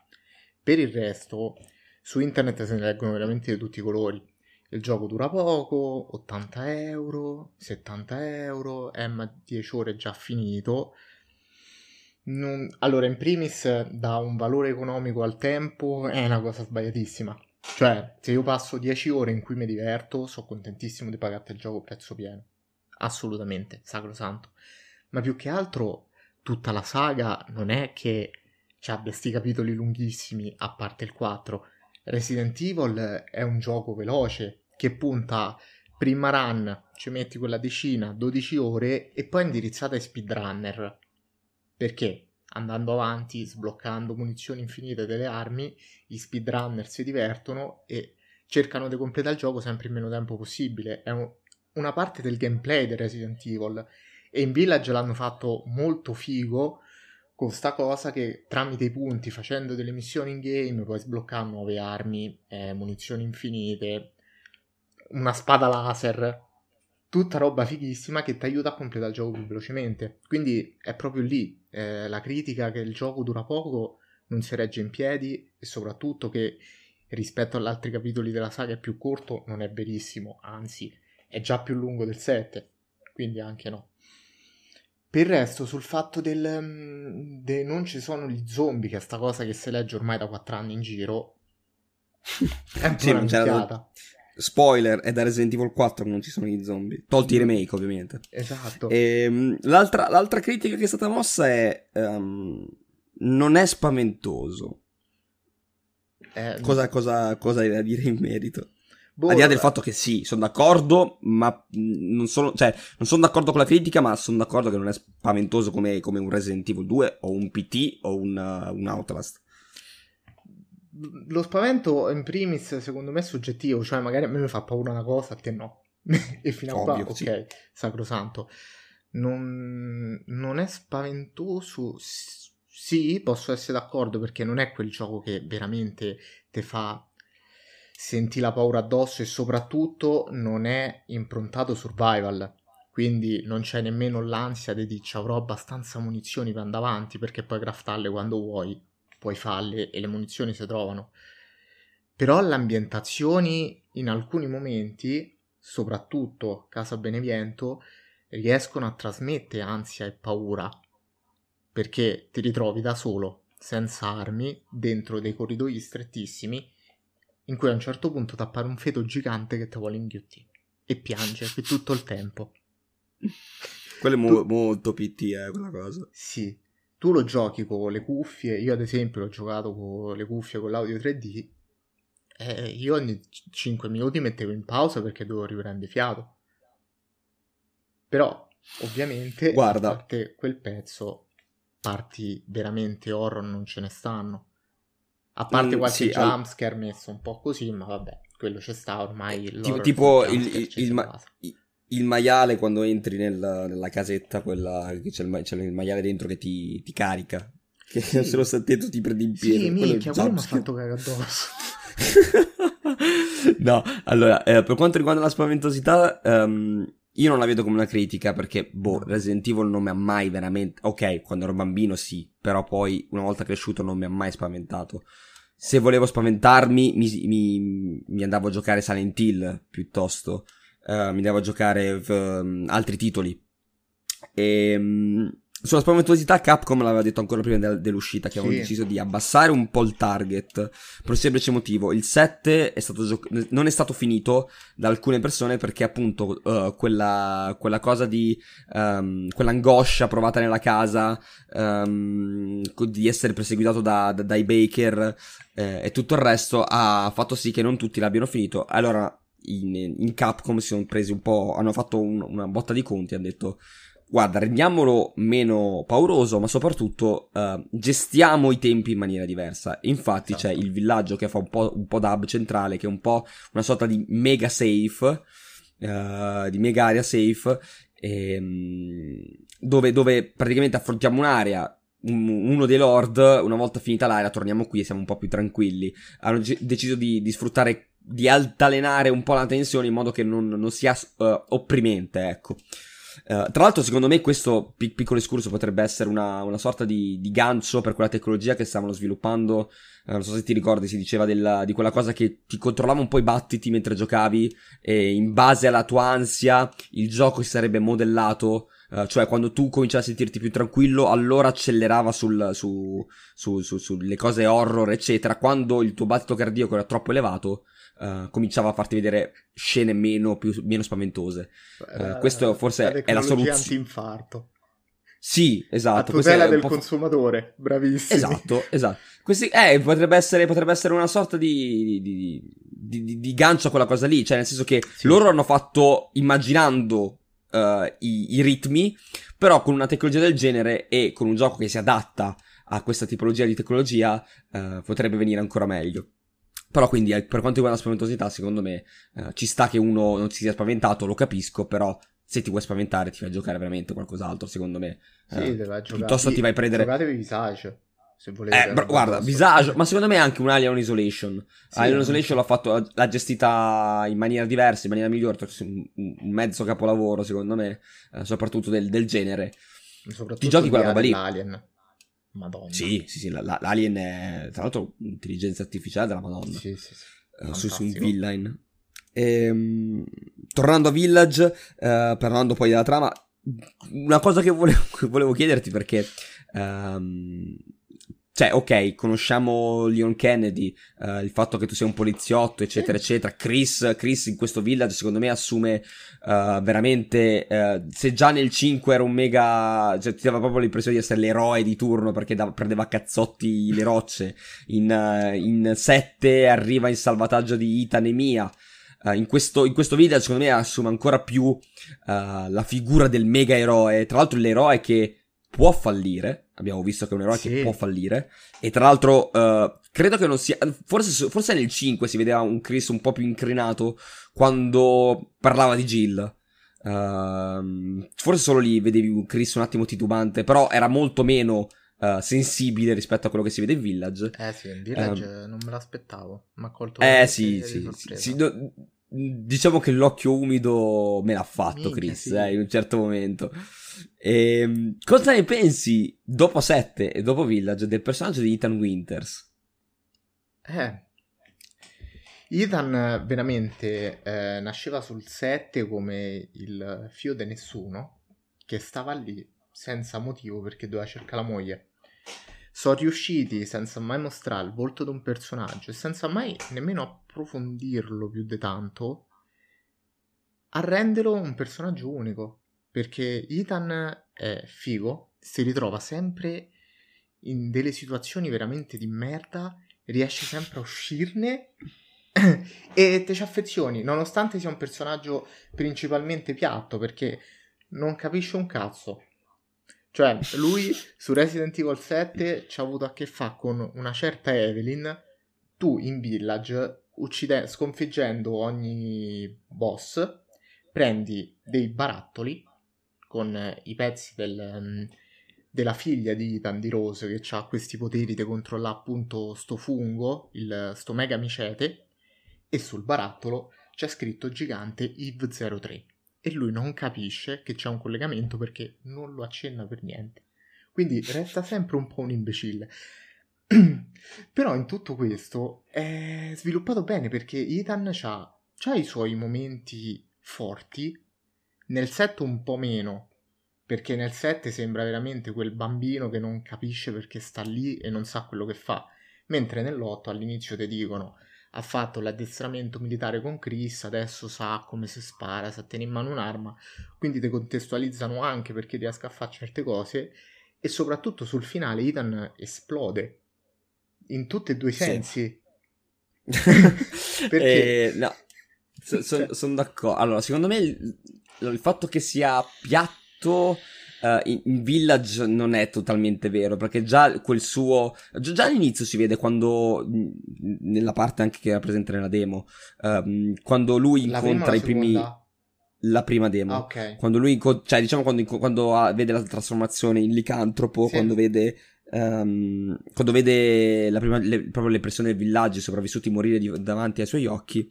S3: Per il resto, su internet se ne leggono veramente di tutti i colori. Il gioco dura poco, 80 euro, 70 euro, eh ma 10 ore è già finito. Non... Allora, in primis, da un valore economico al tempo è una cosa sbagliatissima. Cioè, se io passo 10 ore in cui mi diverto, sono contentissimo di pagarti il gioco a prezzo pieno. Assolutamente, sacrosanto. Ma più che altro, tutta la saga non è che abbia questi capitoli lunghissimi, a parte il 4. Resident Evil è un gioco veloce che punta prima run, ci metti quella decina, 12 ore e poi indirizzata ai speedrunner. Perché? Andando avanti, sbloccando munizioni infinite delle armi, gli speedrunner si divertono e cercano di completare il gioco sempre in meno tempo possibile. È un, una parte del gameplay di Resident Evil. E in Village l'hanno fatto molto figo con sta cosa che tramite i punti, facendo delle missioni in game, puoi sbloccare nuove armi, eh, munizioni infinite, una spada laser. tutta roba fighissima che ti aiuta a completare il gioco più velocemente. Quindi è proprio lì eh, la critica che il gioco dura poco, non si regge in piedi e soprattutto che rispetto agli altri capitoli della saga è più corto, non è verissimo, anzi è già più lungo del 7, quindi anche no. Per il resto, sul fatto del mm, de non ci sono gli zombie, che è sta cosa che si legge ormai da 4 anni in giro, è sì, una
S2: minchiata. Spoiler, è da Resident Evil 4 che non ci sono gli zombie. Tolti i remake, ovviamente.
S3: Esatto.
S2: E, ehm, l'altra, l'altra, critica che è stata mossa è... Um, non è spaventoso. Eh, cosa, cosa, cosa hai da dire in merito? Boh, Al di là del fatto che sì, sono d'accordo, ma non sono, cioè, non sono d'accordo con la critica, ma sono d'accordo che non è spaventoso come, come un Resident Evil 2 o un PT o un, uh, un Outlast
S3: lo spavento in primis secondo me è soggettivo, cioè magari a me mi fa paura una cosa, a te no. e fino a qua, ok, sì. sacrosanto. Non, non è spaventoso, sì, posso essere d'accordo perché non è quel gioco che veramente ti fa senti la paura addosso e soprattutto non è improntato survival. Quindi non c'è nemmeno l'ansia di dire avrò abbastanza munizioni per andare avanti perché puoi craftarle quando vuoi puoi farle e le munizioni si trovano. Però le ambientazioni in alcuni momenti, soprattutto Casa Beneviento, riescono a trasmettere ansia e paura perché ti ritrovi da solo, senza armi, dentro dei corridoi strettissimi, in cui a un certo punto ti appare un feto gigante che ti vuole inghiottire e piange per tutto il tempo.
S2: Quello è mo- tu... molto PT, eh, quella cosa.
S3: Sì, tu lo giochi con le cuffie, io ad esempio l'ho giocato con le cuffie con l'audio 3D, e io ogni 5 minuti mettevo in pausa perché dovevo riprendere fiato. Però, ovviamente,
S2: Guarda.
S3: a parte quel pezzo, parti veramente horror non ce ne stanno. A parte mm, qualche sì, jumpscare al... messo un po' così, ma vabbè, quello c'è sta ormai.
S2: Tipo, tipo il, il, ma- il maiale quando entri nel, nella casetta, quella che c'è il, c'è il, maiale dentro che ti, ti carica. Che sì. se lo sentito ti prendi in piedi.
S3: Sì, minchia, quello mi ha fatto cagare addosso.
S2: no, allora, eh, per quanto riguarda la spaventosità, um, io non la vedo come una critica perché, boh, Resident Evil non mi ha mai veramente... Ok, quando ero bambino sì, però poi una volta cresciuto non mi ha mai spaventato. Se volevo spaventarmi mi, mi, mi andavo a giocare Silent Hill piuttosto uh, mi devo giocare uh, altri titoli. E um, sulla spaventosità Capcom l'aveva detto ancora prima de- dell'uscita che sì. avevano deciso di abbassare un po' il target per un semplice motivo. Il 7 è stato gio- non è stato finito da alcune persone perché appunto uh, quella, quella, cosa di um, quell'angoscia provata nella casa um, di essere perseguitato da, da, dai Baker eh, e tutto il resto ha fatto sì che non tutti l'abbiano finito. Allora in, in Capcom si sono presi un po', hanno fatto un, una botta di conti, hanno detto guarda, rendiamolo meno pauroso, ma soprattutto uh, gestiamo i tempi in maniera diversa. Infatti esatto. c'è il villaggio che fa un po', un po' da hub centrale, che è un po' una sorta di mega safe, uh, di mega area safe, ehm, dove, dove praticamente affrontiamo un'area uno dei lord, una volta finita l'area, torniamo qui e siamo un po' più tranquilli. Hanno g- deciso di, di, sfruttare di altalenare un po' la tensione in modo che non, non sia uh, opprimente, ecco. Uh, tra l'altro, secondo me, questo pic- piccolo escurso potrebbe essere una, una sorta di, di, gancio per quella tecnologia che stavano sviluppando. Uh, non so se ti ricordi, si diceva della, di quella cosa che ti controllava un po' i battiti mentre giocavi e in base alla tua ansia il gioco si sarebbe modellato. Uh, cioè, quando tu cominciavi a sentirti più tranquillo, allora accelerava sul, su, su, su, sulle cose horror, eccetera. Quando il tuo battito cardiaco era troppo elevato, uh, cominciava a farti vedere scene meno, più, meno spaventose. Uh, questo forse è la soluzione.
S3: antinfarto.
S2: Sì, esatto.
S3: A tutela del consumatore, bravissimo.
S2: Esatto, esatto. Questi, eh, potrebbe essere, potrebbe essere una sorta di, di, di, di, gancio a quella cosa lì, cioè nel senso che sì. loro hanno fatto immaginando uh, i, i ritmi, però con una tecnologia del genere e con un gioco che si adatta a questa tipologia di tecnologia, uh, potrebbe venire ancora meglio. Però quindi eh, per quanto riguarda la spaventosità, secondo me eh, ci sta che uno non si sia spaventato, lo capisco, però se ti vuoi spaventare ti vai a giocare veramente qualcos'altro, secondo me.
S3: Sì, eh,
S2: piuttosto ti vai a prendere...
S3: Giocatevi Visage. Se volete.
S2: Eh, bro, guarda, Visage, ma secondo me è anche un Alien Isolation. Sì, Alien Isolation l'ha fatto, l'ha gestita in maniera diversa, in maniera migliore, un, un mezzo capolavoro, secondo me, eh, soprattutto del, del genere.
S3: Soprattutto Ti giochi quella roba lì. Alien. Madonna.
S2: Sì, sì, sì, l'Alien è tra l'altro un'intelligenza artificiale della Madonna. Sì, sì, sì. Uh, su, su un villain. Ehm, tornando a Village, uh, parlando poi della trama, una cosa che volevo, volevo chiederti perché... Um, cioè, ok, conosciamo Leon Kennedy, uh, il fatto che tu sia un poliziotto, eccetera, eccetera. Chris, Chris, in questo village, secondo me, assume uh, veramente. Uh, se già nel 5 era un mega. Cioè, ti dava proprio l'impressione di essere l'eroe di turno perché da, prendeva cazzotti le rocce. In, in 7 arriva in salvataggio di Ethan e Mia. Uh, in, questo, in, questo, video, secondo me, assume ancora più uh, la figura del mega eroe. Tra l'altro, l'eroe che può fallire. Abbiamo visto che è un eroe sì. che può fallire. E tra l'altro, uh, credo che non sia. Forse, forse nel 5 si vedeva un Chris un po' più incrinato quando parlava di Jill. Uh, forse solo lì vedevi un Chris un attimo titubante, però era molto meno uh, sensibile rispetto a quello che si vede in Village.
S3: Eh sì, in Village uh, non me l'aspettavo. Ma colto
S2: Eh sì, sì, sì, sì no, diciamo che l'occhio umido me l'ha fatto Minchia, Chris sì. eh, in un certo momento. E, ehm, cosa ne pensi dopo 7 e dopo Village del personaggio di Ethan Winters?
S3: Eh. Ethan veramente eh, nasceva sul 7 come il figlio di nessuno che stava lì senza motivo perché doveva cercare la moglie. Sono riusciti senza mai mostrare il volto di un personaggio e senza mai nemmeno approfondirlo più di tanto a renderlo un personaggio unico perché Ethan è figo, si ritrova sempre in delle situazioni veramente di merda, riesce sempre a uscirne e te ci affezioni, nonostante sia un personaggio principalmente piatto, perché non capisce un cazzo. Cioè, lui su Resident Evil 7 ci ha avuto a che fare con una certa Evelyn, tu in Village, uccide- sconfiggendo ogni boss, prendi dei barattoli con eh, i pezzi del, um, della figlia di Ethan di Rose che ha questi poteri di controllare appunto sto fungo, il, sto mega micete, e sul barattolo c'è scritto gigante IV03 e lui non capisce che c'è un collegamento perché non lo accenna per niente. Quindi resta sempre un po' un imbecille. Però in tutto questo è sviluppato bene perché Ethan ha i suoi momenti forti nel 7 un po' meno, perché nel 7 sembra veramente quel bambino che non capisce perché sta lì e non sa quello che fa, mentre nell'8 all'inizio ti dicono ha fatto l'addestramento militare con Chris, adesso sa come si spara, sa tenere in mano un'arma, quindi ti contestualizzano anche perché riesca a fare certe cose e soprattutto sul finale Ethan esplode in tutti e due i sensi.
S2: Sì. perché... Eh, no, so, so, cioè... sono d'accordo. Allora, secondo me il, fatto che sia piatto Uh, in, in, Village non è totalmente vero, perché già quel suo. Già, all'inizio si vede quando. Nella parte anche che era presente nella demo. Um, quando lui incontra i primi. La prima demo. Ah, okay. Quando lui. Inco- cioè, diciamo quando, quando ha, vede la trasformazione in licantropo, sì. quando vede. Um, quando vede la prima, le, proprio le persone del villaggio sopravvissuti morire di, davanti ai suoi occhi.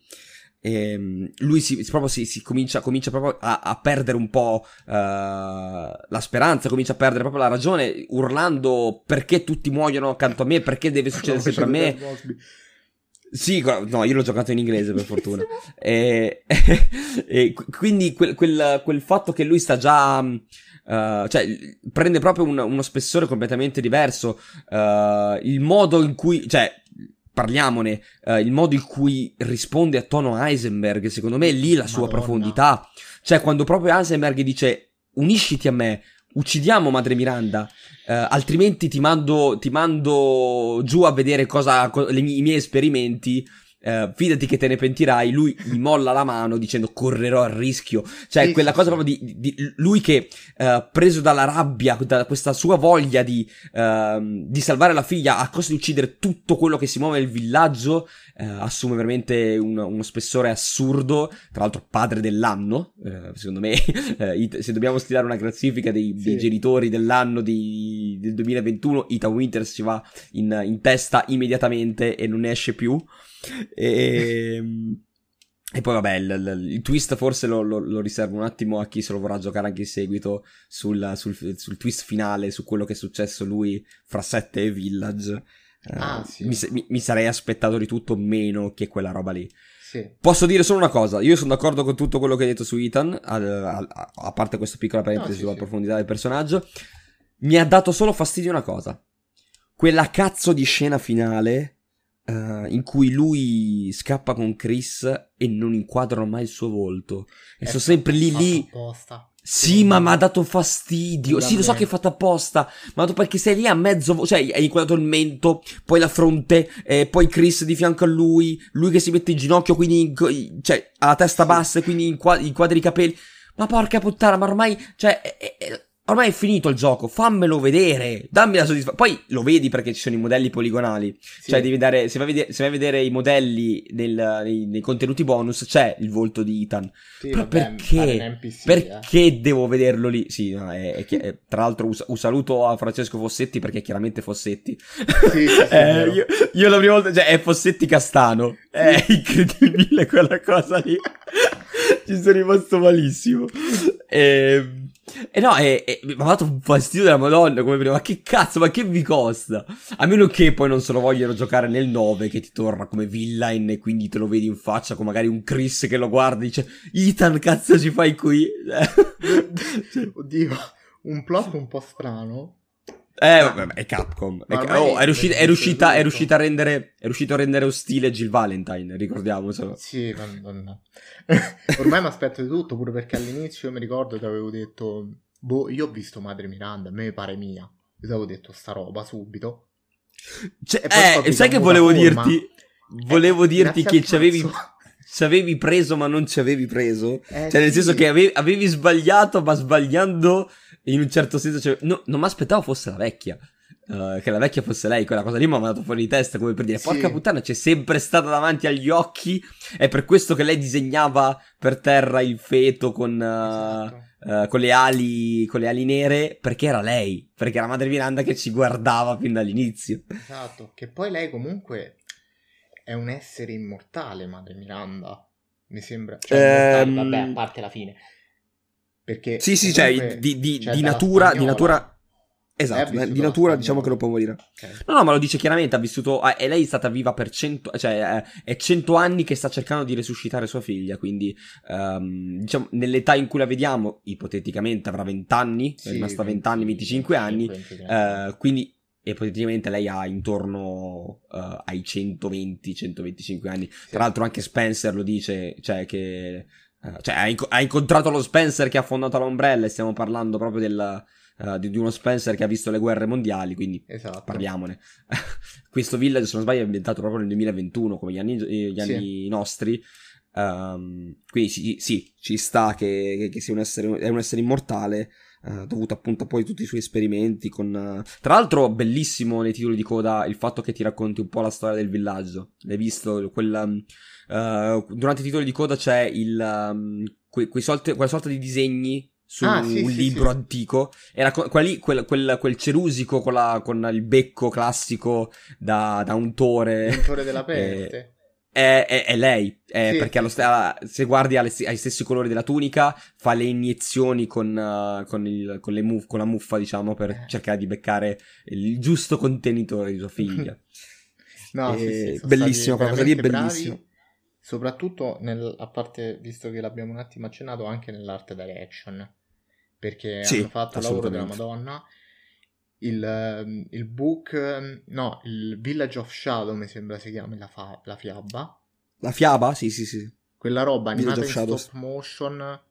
S2: Ehm, lui si, proprio si, si comincia, comincia, proprio a, a perdere un po' uh, la speranza, comincia a perdere proprio la ragione, urlando perché tutti muoiono accanto a me, perché deve succedere sempre a me. Sì, no, io l'ho giocato in inglese per fortuna. e, e, quindi quel, quel, quel, fatto che lui sta già. Uh, cioè, prende proprio un, uno spessore completamente diverso. Uh, il modo in cui. Cioè, parliamone, uh, il modo in cui risponde a tono Heisenberg, secondo me è lì la sua Madonna. profondità. Cioè, quando proprio Heisenberg dice unisciti a me, uccidiamo Madre Miranda, uh, altrimenti ti mando, ti mando giù a vedere cosa, co- le, i miei esperimenti. Uh, fidati che te ne pentirai, lui gli molla la mano dicendo correrò al rischio. Cioè, sì, quella sì, cosa sì. proprio di, di, lui che, uh, preso dalla rabbia, da questa sua voglia di, uh, di, salvare la figlia a costo di uccidere tutto quello che si muove nel villaggio, eh, assume veramente un, uno spessore assurdo. Tra l'altro, padre dell'anno, eh, secondo me, eh, se dobbiamo stilare una classifica dei, dei genitori dell'anno di, del 2021, Ethan Winters ci va in, in testa immediatamente e non ne esce più. E, ehm, e poi vabbè, il, il, twist forse lo, lo, lo, riservo un attimo a chi se lo vorrà giocare anche in seguito sul, sul, sul twist finale, su quello che è successo lui fra 7 e Village.
S3: Ah, uh, sì.
S2: mi, mi, mi, sarei aspettato di tutto meno che quella roba lì.
S3: Sì.
S2: Posso dire solo una cosa, io sono d'accordo con tutto quello che hai detto su Ethan, a, a, a parte questa piccola parentesi no, sì, sulla profondità del personaggio. Mi ha dato solo fastidio una cosa. Quella cazzo di scena finale Uh, in cui lui scappa con Chris e non inquadrano mai il suo volto. E sono sempre lì lì.
S3: Apposta.
S2: Sì, ma mi ha dato fastidio. Sì, lo so che è fatto apposta. Ma perché sei lì a mezzo. Cioè, hai inquadrato il mento, poi la fronte, eh, poi Chris di fianco a lui. Lui che si mette in ginocchio, quindi. In, cioè, ha la testa bassa e quindi inquadri, inquadri i capelli. Ma porca puttana, ma ormai. Cioè, è, è, Ormai è finito il gioco, fammelo vedere, dammi la soddisfazione. Poi lo vedi perché ci sono i modelli poligonali. Sì. Cioè, devi dare. Se vai, vedere, se vai a vedere i modelli nel, nei, nei, contenuti bonus, c'è il volto di Ethan.
S3: Sì,
S2: Però
S3: vabbè,
S2: perché?
S3: NPC,
S2: perché eh. devo vederlo lì? Sì, no, è, è, è, tra l'altro, un, un, saluto a Francesco Fossetti perché è chiaramente Fossetti.
S3: Sì, sì,
S2: eh, io, io, la prima volta. Cioè, è Fossetti Castano. È incredibile quella cosa lì. Ci sono rimasto malissimo. Ehm. E no, e, e, mi ha fatto un fastidio della madonna come prima. Ma che cazzo, ma che vi costa? A meno che poi non se lo vogliono giocare nel 9 che ti torna come villain e quindi te lo vedi in faccia con magari un Chris che lo guarda e dice Ethan, cazzo ci fai qui?
S3: Oddio, un plot un po' strano.
S2: Eh, vabbè, è Capcom. È, oh, è, riuscita, è, riuscita, è, riuscita, a rendere. È riuscito a rendere ostile Jill Valentine, ricordiamocelo.
S3: Sì, non. Ormai mi aspetto di tutto, pure perché all'inizio io mi ricordo che avevo detto. Boh, io ho visto Madre Miranda, a me pare mia. Io avevo detto sta roba subito.
S2: Cioè, eh, sai che volevo forma. dirti? Volevo eh, dirti che ci avevi. Ci avevi preso, ma non ci avevi preso. Eh, cioè, nel sì. senso che avevi, avevi sbagliato, ma sbagliando in un certo senso, cioè, no, non mi aspettavo fosse la vecchia. Uh, che la vecchia fosse lei, quella cosa lì mi ha mandato fuori di testa come per dire sì. porca puttana c'è sempre stata davanti agli occhi è per questo che lei disegnava per terra il feto con, uh, esatto. uh, con, le, ali, con le ali nere perché era lei perché era Madre Miranda che ci guardava fin dall'inizio
S3: esatto che poi lei comunque è un essere immortale Madre Miranda mi sembra cioè um... vabbè a parte la fine perché
S2: sì, sì, cioè, di, di, cioè, di natura, di natura... Esatto, di natura diciamo che non può morire. Okay. No, no, ma lo dice chiaramente, ha vissuto... Ah, e lei è stata viva per cento... Cioè, è cento anni che sta cercando di resuscitare sua figlia, quindi... Um, diciamo, nell'età in cui la vediamo, ipoteticamente avrà vent'anni, sì, è rimasta vent'anni, 25 anni, uh, quindi ipoteticamente lei ha intorno uh, ai 120-125 anni. Sì. Tra l'altro anche Spencer lo dice, cioè che cioè, ha, inc- ha, incontrato lo Spencer che ha fondato l'Ombrella e stiamo parlando proprio del, uh, di, di, uno Spencer che ha visto le guerre mondiali, quindi
S3: esatto.
S2: parliamone. Questo village, se non sbaglio, è ambientato proprio nel 2021, come gli anni, gli anni sì. nostri. Um, quindi sì, sì, ci sta che, che, che sia un essere, è un essere immortale. Uh, dovuto appunto a poi tutti i suoi esperimenti con... Uh... Tra l'altro bellissimo nei titoli di coda il fatto che ti racconti un po' la storia del villaggio. L'hai visto? Quella, uh, durante i titoli di coda c'è il, um, que- solti, quella sorta di disegni su ah, sì, un sì, libro sì. antico. Era co- quel, quel, quel, quel, cerusico con, la, con, il becco classico da, da un tore.
S3: Un tore della peste.
S2: Eh, è, è, è, lei, è perché st- se guardi alle, ai stessi colori della tunica, fa le iniezioni con, uh, con, il, con, muff- con, la muffa, diciamo, per eh. cercare di beccare il giusto contenitore di sua figlia.
S3: no,
S2: bellissimo, quella cosa lì è bellissimo. Bravi
S3: soprattutto nel, a parte visto che l'abbiamo un attimo accennato anche nell'arte direction perché sì, hanno fatto il lavoro della Madonna. Il, ehm, il, book ehm, no il Village of Shadow mi sembra si chiami la, fa, la fiaba.
S2: La fiaba? Sì sì sì.
S3: Quella roba animata in stop motion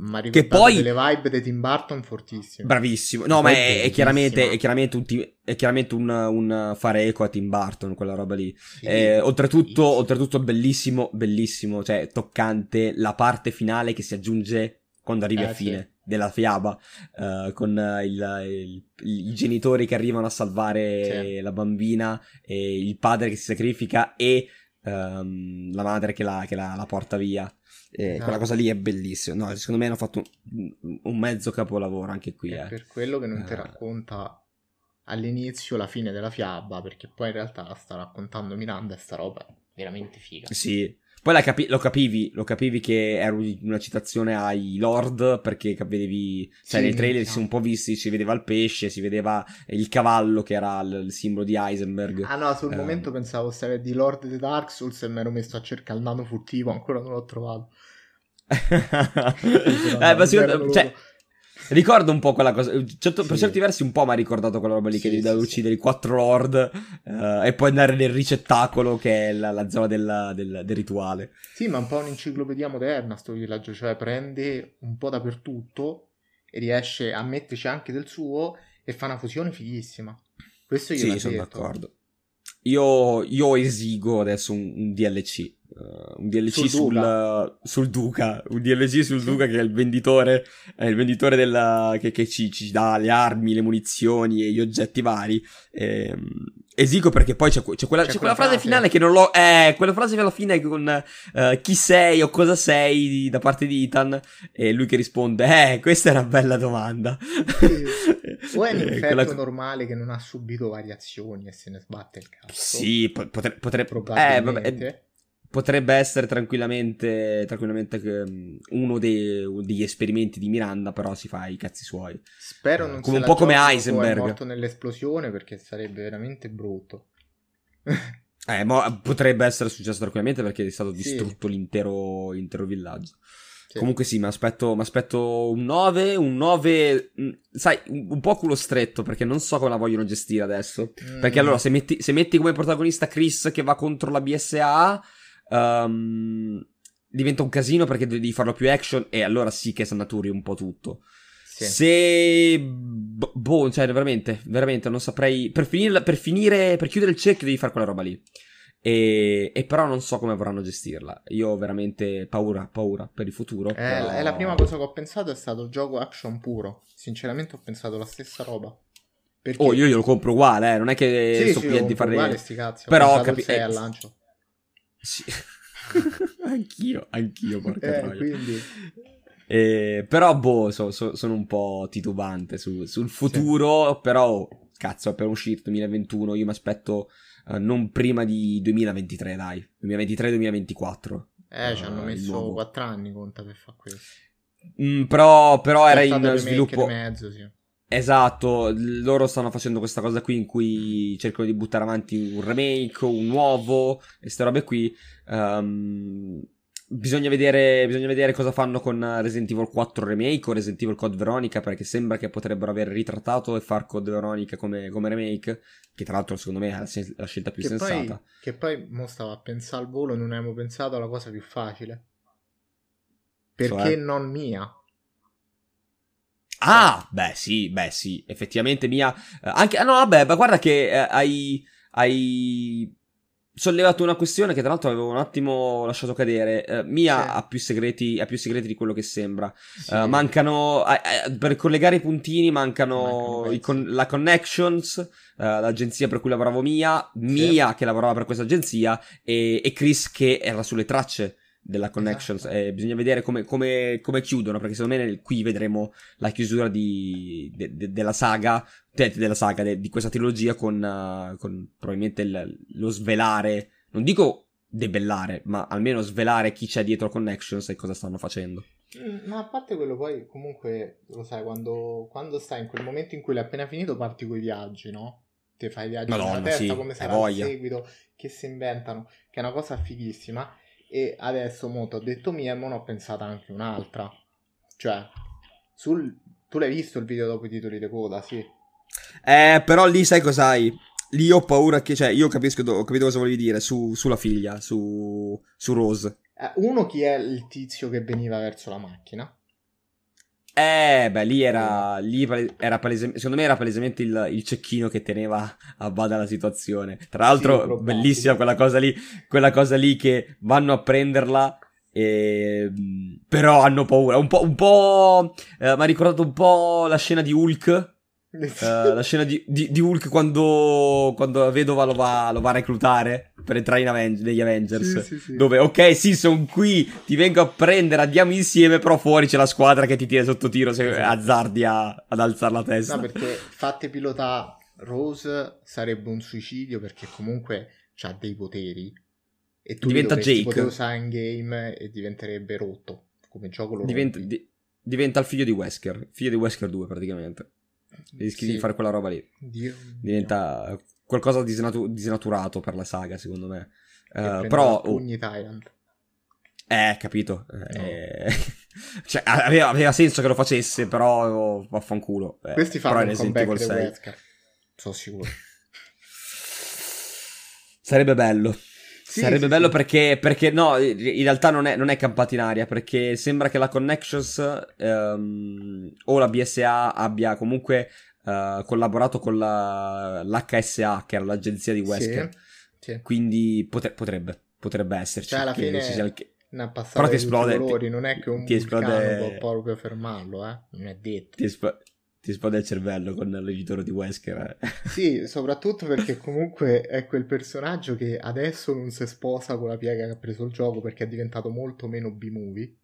S3: Ma
S2: che poi
S3: delle vibe di Tim Burton fortissime.
S2: Bravissimo. No, ma è, è, chiaramente, è chiaramente, un, è chiaramente un, un, fare eco a Tim Burton, quella roba lì. Sì, eh, oltretutto, oltretutto, bellissimo, bellissimo, cioè toccante la parte finale che si aggiunge quando arrivi eh, a fine. Sì della fiaba uh, con uh, il, il, i genitori che arrivano a salvare la bambina e il padre che si sacrifica e um, la madre che la, che la, la porta via. E no. Quella cosa lì è bellissima. No, secondo me hanno fatto un, un mezzo capolavoro anche qui. È
S3: eh. per quello che non ti
S2: uh,
S3: racconta all'inizio la fine della fiaba, perché poi in realtà la sta raccontando Miranda e sta roba è veramente figa.
S2: Sì, poi capi- lo capivi, lo capivi che era una citazione ai Lord, perché vedevi, cioè sì, nei trailer si sono un po' visti, si vedeva il pesce, si vedeva il cavallo che era il, il simbolo di Heisenberg.
S3: Ah no, sul um, momento pensavo stare di Lord of the Dark Souls e mi ero messo a cercare il nano furtivo, ancora non l'ho trovato.
S2: eh, ma secondo, cioè, Ricordo un po' quella cosa. Certo, sì. Per certi versi un po' mi ha ricordato quella roba lì che devi sì, uccidere i quattro lord uh, e poi andare nel ricettacolo che è la, la zona del, del, del, rituale.
S3: Sì, ma un po' un'enciclopedia moderna sto villaggio, cioè prende un po' dappertutto e riesce a metterci anche del suo e fa una fusione fighissima. Questo io
S2: Sì, sono d'accordo. Io, io esigo adesso un, un DLC Uh, un DLC sul, sul, Duca. sul, Duca. un DLC sul Duca che è il venditore, è il venditore della, che, che ci, ci, dà le armi, le munizioni e gli oggetti vari. E, ehm, esigo perché poi c'è, c'è, quella, c'è, c'è quella, frase, frase, finale che non l'ho, eh, quella frase alla fine con uh, chi sei o cosa sei da parte di Ethan e lui che risponde, eh, questa è una bella domanda.
S3: Sì. o è un effetto quella... normale che non ha subito variazioni e se ne sbatte il cazzo.
S2: Sì, potrebbe, potrebbe, eh, vabbè, potrebbe essere tranquillamente, tranquillamente mm, uno dei, degli esperimenti di Miranda, però si fa i cazzi suoi.
S3: Spero non come un po' come Heisenberg. È morto nell'esplosione perché sarebbe veramente brutto.
S2: eh, ma potrebbe essere successo tranquillamente perché è stato distrutto sì. l'intero, l'intero villaggio. Sì. Comunque sì, mi aspetto, un 9, un 9, mm, sai, un po' culo stretto perché non so come la vogliono gestire adesso. Mm. Perché allora se metti, se metti come protagonista Chris che va contro la BSA, um, diventa un casino perché devi farlo più action e allora sì che snaturi un po' tutto. Sì. Se... Boh, cioè veramente, veramente non saprei... Per finire, per finire, per chiudere il cerchio devi fare quella roba lì. E, e, però non so come vorranno gestirla. Io ho veramente paura, paura per il futuro.
S3: Eh,
S2: però...
S3: È la prima cosa che ho pensato è stato gioco action puro. Sinceramente ho pensato la stessa roba.
S2: Perché... Oh, io glielo compro uguale, eh. non è che
S3: sì,
S2: sto
S3: sì,
S2: qui di fare...
S3: Uguale, sti cazzi. Ho
S2: però capi...
S3: eh, al lancio.
S2: Sì. anch'io, anch'io, porca
S3: eh, quindi...
S2: eh, però, boh, so, so, sono un po' titubante su, sul futuro, sì. però, cazzo, è per uscire 2021, io mi aspetto uh, non prima di 2023, dai, 2023-2024.
S3: Eh, ci hanno uh, messo 4 anni, conta, per fare questo.
S2: Mm, però, però era in sviluppo...
S3: Mezzo, sì.
S2: Esatto, loro stanno facendo questa cosa qui in cui cercano di buttare avanti un remake, un nuovo, e queste robe qui. Um, bisogna, vedere, bisogna vedere cosa fanno con Resident Evil 4 Remake o Resident Evil Code Veronica, perché sembra che potrebbero aver ritrattato e far Code Veronica come, come remake, che tra l'altro secondo me è la, la scelta più
S3: che
S2: sensata.
S3: Poi, che poi, mo stavo a pensare al volo, non abbiamo pensato alla cosa più facile. Perché cioè? non mia?
S2: Ah, beh sì, beh sì, effettivamente Mia... Eh, anche, ah no, vabbè, ma guarda che eh, hai, hai sollevato una questione che tra l'altro avevo un attimo lasciato cadere. Uh, Mia sì. ha, più segreti, ha più segreti di quello che sembra. Sì. Uh, mancano, uh, per collegare i puntini, mancano, mancano con, la Connections, l'agenzia per cui lavoravo Mia, Mia che lavorava per questa agenzia e, e Chris che era sulle tracce della Connections. Esatto. Eh, bisogna vedere come, come, come, chiudono, perché secondo me qui vedremo la chiusura di, de, de, della saga, de, della saga, di questa trilogia con, uh, con probabilmente il, lo svelare, non dico debellare, ma almeno svelare chi c'è dietro Connections e cosa stanno facendo.
S3: Mm, ma a parte quello, poi comunque lo sai, quando, quando stai in quel momento in cui l'hai appena finito, parti con i viaggi, no? Ti fai i viaggi
S2: Madonna,
S3: nella testa,
S2: sì,
S3: come sarà il seguito, che si inventano, che è una cosa fighissima. E adesso mo ho detto mia e mo ne ho pensata anche un'altra. Cioè, sul... tu l'hai visto il video dopo i titoli di coda, sì.
S2: Eh, però lì sai cos'hai? Lì ho paura che, cioè, io capisco, ho capito cosa volevi dire su, sulla figlia, su, su Rose.
S3: Eh, uno chi è il tizio che veniva verso la macchina.
S2: Eh, beh, lì era, lì era palese, secondo me era palesemente il, il, cecchino che teneva a bada la situazione. Tra l'altro, sì, bellissima quella cosa lì, quella cosa lì che vanno a prenderla e, però hanno paura. Un po', un po' eh, mi ha ricordato un po' la scena di Hulk Uh, la scena di, di, di, Hulk quando, quando la vedova lo va, lo va a reclutare per entrare in Aven- negli Avengers. Sì, sì, sì. Dove, ok, sì, sono qui, ti vengo a prendere, andiamo insieme, però fuori c'è la squadra che ti tira sotto tiro se esatto. azzardi a, ad alzare la testa.
S3: No, perché fatte pilotare Rose sarebbe un suicidio perché comunque ha dei poteri. E tu
S2: diventa Jake.
S3: Poter usare in game e diventerebbe rotto. Come gioco lo
S2: diventa, di, diventa il figlio di Wesker. Figlio di Wesker 2 praticamente rischi sì. di fare quella roba lì. Dio Diventa Dio. qualcosa di disnatu- disnaturato per la saga, secondo me. Uh, però...
S3: Pugni oh. Tyrant.
S2: Eh, capito. No. Eh, cioè, aveva, aveva, senso che lo facesse, però oh, vaffanculo.
S3: Eh, Questi fanno un comeback di Wesker. Sono sicuro.
S2: Sarebbe bello. Sì, Sarebbe sì, bello sì. Perché, perché, no, in realtà non è, non è campato in aria, perché sembra che la Connections um, o la BSA abbia comunque uh, collaborato con la, l'HSA, che era l'agenzia di Wesker. Quindi potre, potrebbe, potrebbe esserci.
S3: Cioè, alla fine... Il... Ne ha passato Però ti esplode, colori, non è che un ti esplode... può proprio fermarlo, eh? Non è detto.
S2: Ti, espl- ti esplode il cervello con l'editore di Wesker.
S3: Sì, soprattutto perché comunque è quel personaggio che adesso non si sposa con la piega che ha preso il gioco perché è diventato molto meno B-movie.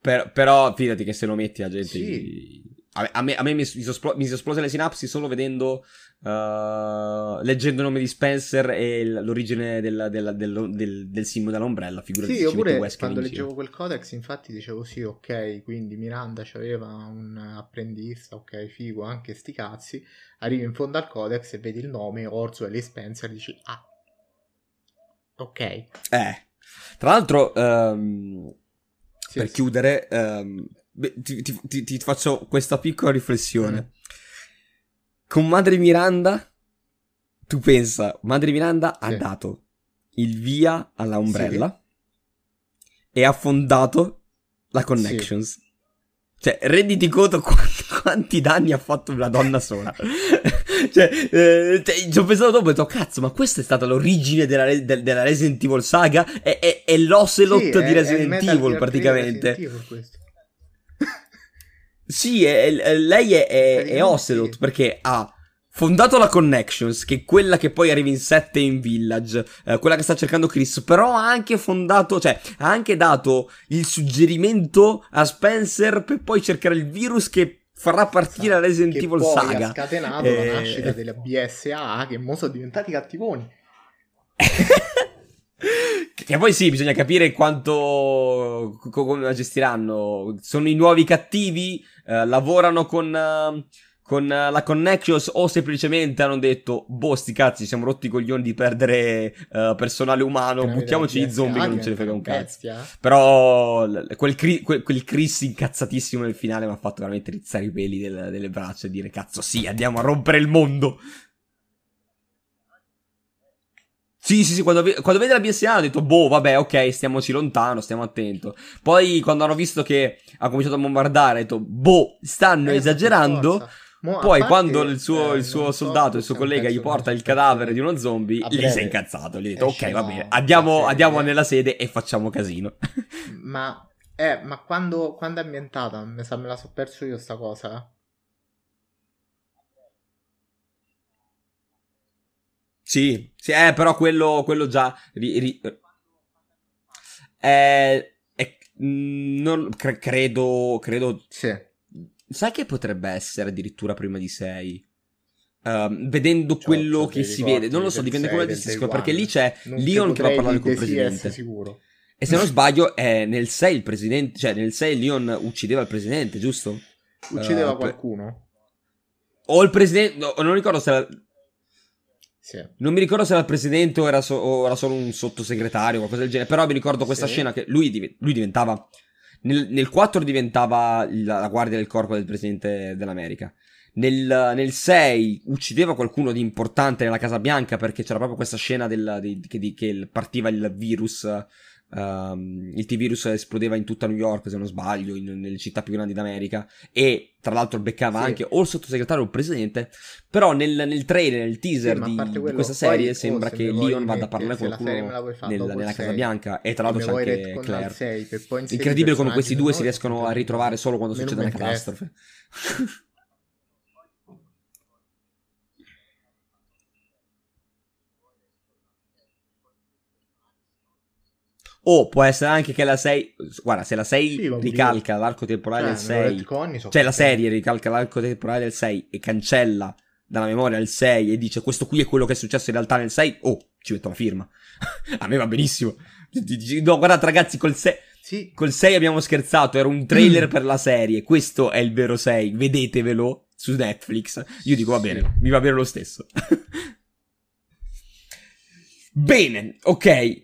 S2: Per, però fidati che se lo metti la gente... Sì. A, a, me, a me mi, mi, sono esplose le sinapsi solo vedendo Uh, leggendo il nome di Spencer e l'origine del, del, del, del, del simbolo dell'ombrella, figurati
S3: Sì, oppure quando leggevo quel codex, infatti dicevo sì, ok, quindi Miranda aveva un apprendista, ok, figo, anche sti cazzi. Arrivi in fondo al codex e vedi il nome Orwell e Spencer e dici ah, ok. Eh,
S2: tra l'altro, um, sì, per sì. chiudere, um, ti, ti, ti, ti, faccio questa piccola riflessione. Mm con Madre Miranda, tu pensa, Madre Miranda sì. ha dato il via alla Umbrella sì. e ha fondato la Connections. Sì. Cioè, renditi conto quanti, quanti, danni ha fatto una donna sola. cioè, eh, cioè, ci ho pensato dopo e ho detto, cazzo, ma questa è stata l'origine della, de, della Resident Evil saga? È, è, è l'Ocelot sì, di Resident Evil, praticamente. Resident Evil questo. Sì, è, è, lei è, è, è Ocelot perché ha fondato la Connections, che è quella che poi arriva in 7 in Village, eh, quella che sta cercando Chris, però ha anche fondato, cioè, ha anche dato il suggerimento a Spencer per poi cercare il virus che farà partire la Resident Evil saga.
S3: ha scatenato eh... la nascita della BSA, che mo sono diventati cattivoni.
S2: Che poi sì, bisogna capire quanto come la gestiranno. Sono i nuovi cattivi, eh, lavorano con, uh, con uh, la Connections o semplicemente hanno detto, boh, sti cazzi, siamo rotti i coglioni di perdere uh, personale umano, buttiamoci i zombie che non ce ne frega un cazzo. Però quel, cri- quel, quel, Chris incazzatissimo nel finale mi ha fatto veramente rizzare i peli del, delle braccia e dire, cazzo sì, andiamo a rompere il mondo. Sì, sì, sì, quando, quando vede la BSA hanno detto, boh, vabbè, ok, stiamoci lontano, stiamo attento. Poi, quando hanno visto che ha cominciato a bombardare, ha detto, boh, stanno eh, esagerando. Mo, Poi, parte, quando il suo, eh, il suo soldato, so, il suo collega, gli porta il cadavere di uno zombie, gli si è incazzato. Gli ha detto, ok, va bene, andiamo, andiamo nella sede e facciamo casino.
S3: Ma, eh, ma quando, quando è ambientata? Me, me la so perso io sta cosa.
S2: Sì, sì, eh, però quello, quello già... Ri, ri, eh, eh, non, cre- credo, credo...
S3: Sì.
S2: Sai che potrebbe essere addirittura prima di 6? Um, ehm, vedendo cioè, quello che si vede, non lo so, dipende come la gestiscono. Perché lì c'è non Leon che va a parlare col presidente.
S3: Sicuro.
S2: E se non sbaglio, è nel 6 il presidente, cioè nel 6 Leon uccideva il presidente, giusto?
S3: Uccideva uh, qualcuno?
S2: O il presidente, no, non ricordo se era sì. Non mi ricordo se era il presidente o era, so- o era, solo un sottosegretario o qualcosa del genere, però mi ricordo questa sì. scena che lui, div- lui diventava... Nel, nel, 4 diventava la, la, guardia del corpo del presidente dell'America. Nel, nel 6 uccideva qualcuno di importante nella Casa Bianca perché c'era proprio questa scena del, di, che, di, che, partiva il virus um, il T-Virus esplodeva in tutta New York, se non sbaglio, in, nelle città più grandi d'America, e tra l'altro beccava sì. anche o il sottosegretario o il presidente, però nel, nel trailer, nel teaser sì, di, quello, di, questa serie poi, sembra oh, che Leon vada a parlare con qualcuno nel, nella Casa Bianca, e tra l'altro c'è anche Claire. 6, Incredibile come questi due si riescono a ritrovare solo quando succede una catastrofe. O può essere anche che la 6. Guarda, se la 6 sì, ricalca l'arco temporale cioè, del 6. So cioè la serie ricalca l'arco temporale del 6 e cancella dalla memoria il 6 e dice questo qui è quello che è successo in realtà nel 6. Oh, ci metto la firma. A me va benissimo. No, guardate ragazzi, col 6. Sì. Col 6 abbiamo scherzato, era un trailer mm. per la serie. Questo è il vero 6. Vedetevelo su Netflix. Io dico va bene, sì. mi va bene lo stesso. bene, ok.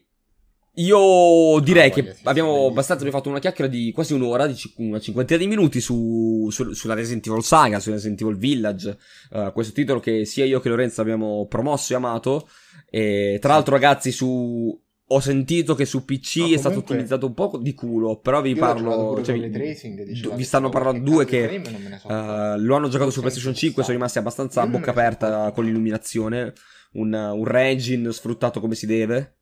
S2: Io direi che abbiamo abbastanza, abbiamo fatto una chiacchiera di quasi un'ora, di una cinquantina di minuti su, su, sulla Resident Evil Saga, su Resident Evil Village, uh, questo titolo che sia io che Lorenzo abbiamo promosso e amato. E tra l'altro ragazzi su... Ho sentito che su PC no, è stato ottimizzato un po' di culo, però vi parlo... Cioè, vi, tracing, vi stanno parlando due che uh, lo hanno giocato su PlayStation 5 sono rimasti abbastanza a bocca aperta con l'illuminazione. Un, un Regin sfruttato come si deve.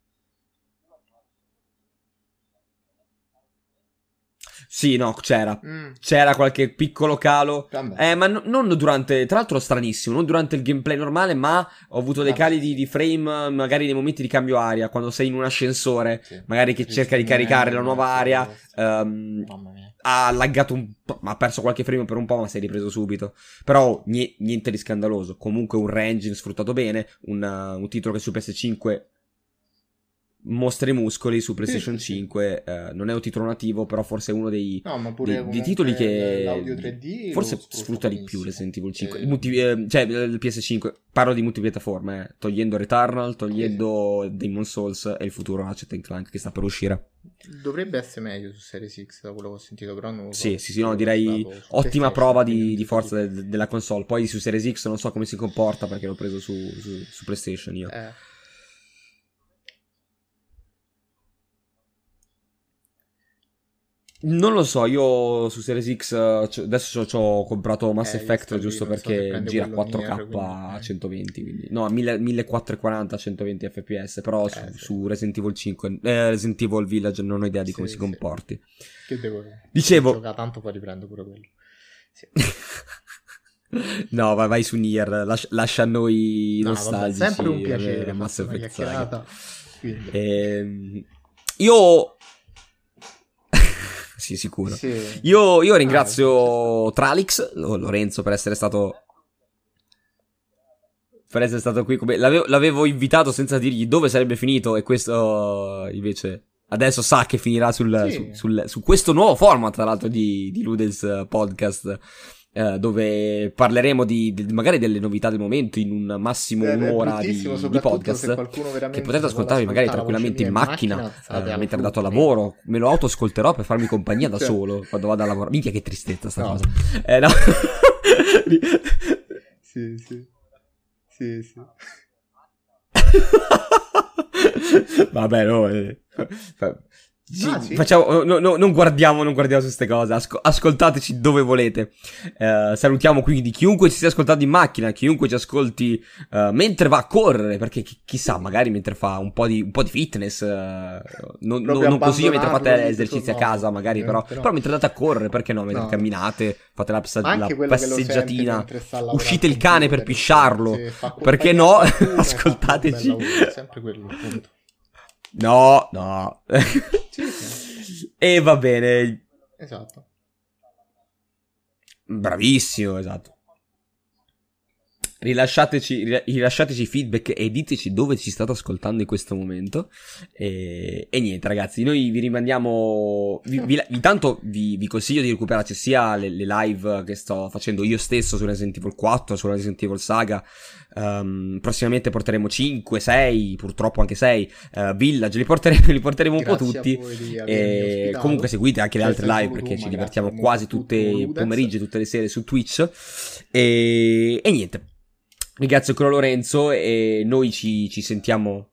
S2: Sì, no, c'era. Mm. C'era qualche piccolo calo. Eh, ma no, non durante. Tra l'altro, stranissimo. Non durante il gameplay normale, ma ho avuto dei cali di, di, frame, magari nei momenti di cambio aria. Quando sei in un ascensore, sì. magari che sì, cerca di caricare la nuova aria. Um, ha laggato un po'. Ma ha perso qualche frame per un po', ma si è ripreso subito. Però niente di scandaloso. Comunque, un range sfruttato bene. Un, uh, un titolo che su PS5 mostra i muscoli su PlayStation sì, 5. Sì. Eh, non è un titolo nativo, però forse è uno dei, no, dei, dei titoli che
S3: l'audio 3D
S2: forse sfrutta di più Resident Evil 5. Eh. Multi, eh, cioè il PS5. Parlo di multipiattaforme, eh. togliendo Returnal, togliendo sì. Demon Souls e il futuro Ratchet Clank che sta per uscire.
S3: Dovrebbe essere meglio su Series X da quello che ho sentito, però non
S2: Sì, sì, sì, no, direi ottima prova di, di forza de, della console. Poi su Series X non so come si comporta perché l'ho preso su, su, su PlayStation io. Eh. Non lo so, io su Series X adesso ci ho comprato Mass eh, Effect giusto perché gira 4K a 120, quindi, no, 1440 a 120 fps, però eh, su, sì. su, Resident Evil 5, eh, Resident Evil Village non ho idea di come sì, si comporti.
S3: Che devo...
S2: Dicevo...
S3: Gioca tanto poi riprendo pure quello.
S2: No, vai, vai su Nier, lascia, lascia a noi no, nostalgici.
S3: Vabbè, sempre un piacere, Mass Effect.
S2: Ehm, io sì, sicuro. Sì. Io, io, ringrazio ah, Tralix, Lorenzo, per essere stato. Per essere stato qui. Come... L'avevo, l'avevo invitato senza dirgli dove sarebbe finito, e questo invece adesso sa che finirà sul, sì. su, sul, su, questo nuovo format, tra l'altro, di, di Ludens Podcast. Eh, dove parleremo di, di, magari delle novità del momento in un massimo Beh, un'ora di, di, podcast che potete ascoltarvi magari tranquillamente in macchina, macchina eh, mentre andate a lavoro me lo autoascolterò per farmi compagnia da cioè. solo quando vado a lavorare minchia che tristezza sta no. cosa eh, no.
S3: sì sì sì sì
S2: vabbè no eh. Sì, ah, sì. Facciamo, no, no, non guardiamo, non guardiamo su queste cose. Asco- ascoltateci dove volete. Uh, salutiamo quindi chiunque ci stia ascoltando in macchina, chiunque ci ascolti uh, mentre va a correre, perché chi- chissà, magari mentre fa un po' di, un po di fitness, uh, non, non, non così mentre fate esercizi a casa, magari, però, però, però, mentre andate a correre, perché no? Mentre no. camminato, fate la, psa- la passeggiatina, uscite il cane per pisciarlo, perché no? Ascoltateci.
S3: sempre quello, appunto.
S2: No, no. E va bene.
S3: Esatto.
S2: Bravissimo, esatto. Rilasciateci, rilasciateci feedback e diteci dove ci state ascoltando in questo momento. E, e niente, ragazzi, noi vi rimandiamo. Vi, vi, intanto vi, vi, consiglio di recuperarci sia le, le, live che sto facendo io stesso su Resident Evil 4, sulla Resident Evil Saga. Um, prossimamente porteremo 5, 6, purtroppo anche 6 uh, eh, Village, li porteremo, li porteremo un po' tutti. E comunque seguite anche le altre live perché ci divertiamo quasi tutte i pomeriggi, tutte le sere su Twitch. E, e niente. Ringrazio ancora Lorenzo e noi ci, ci sentiamo.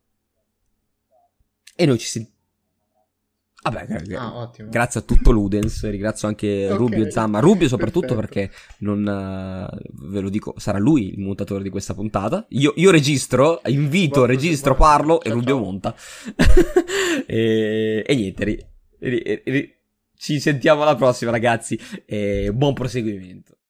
S2: E noi ci sentiamo. Vabbè, ah, grazie a tutto Ludens, ringrazio anche okay, Rubio Zamma. Rubio soprattutto perfetto. perché non, uh, ve lo dico, sarà lui il montatore di questa puntata. Io, io registro, invito, guarda, registro, guarda. parlo ciao, e Rubio monta. e, e, niente, ri, ri, ri, ci sentiamo alla prossima ragazzi e buon proseguimento.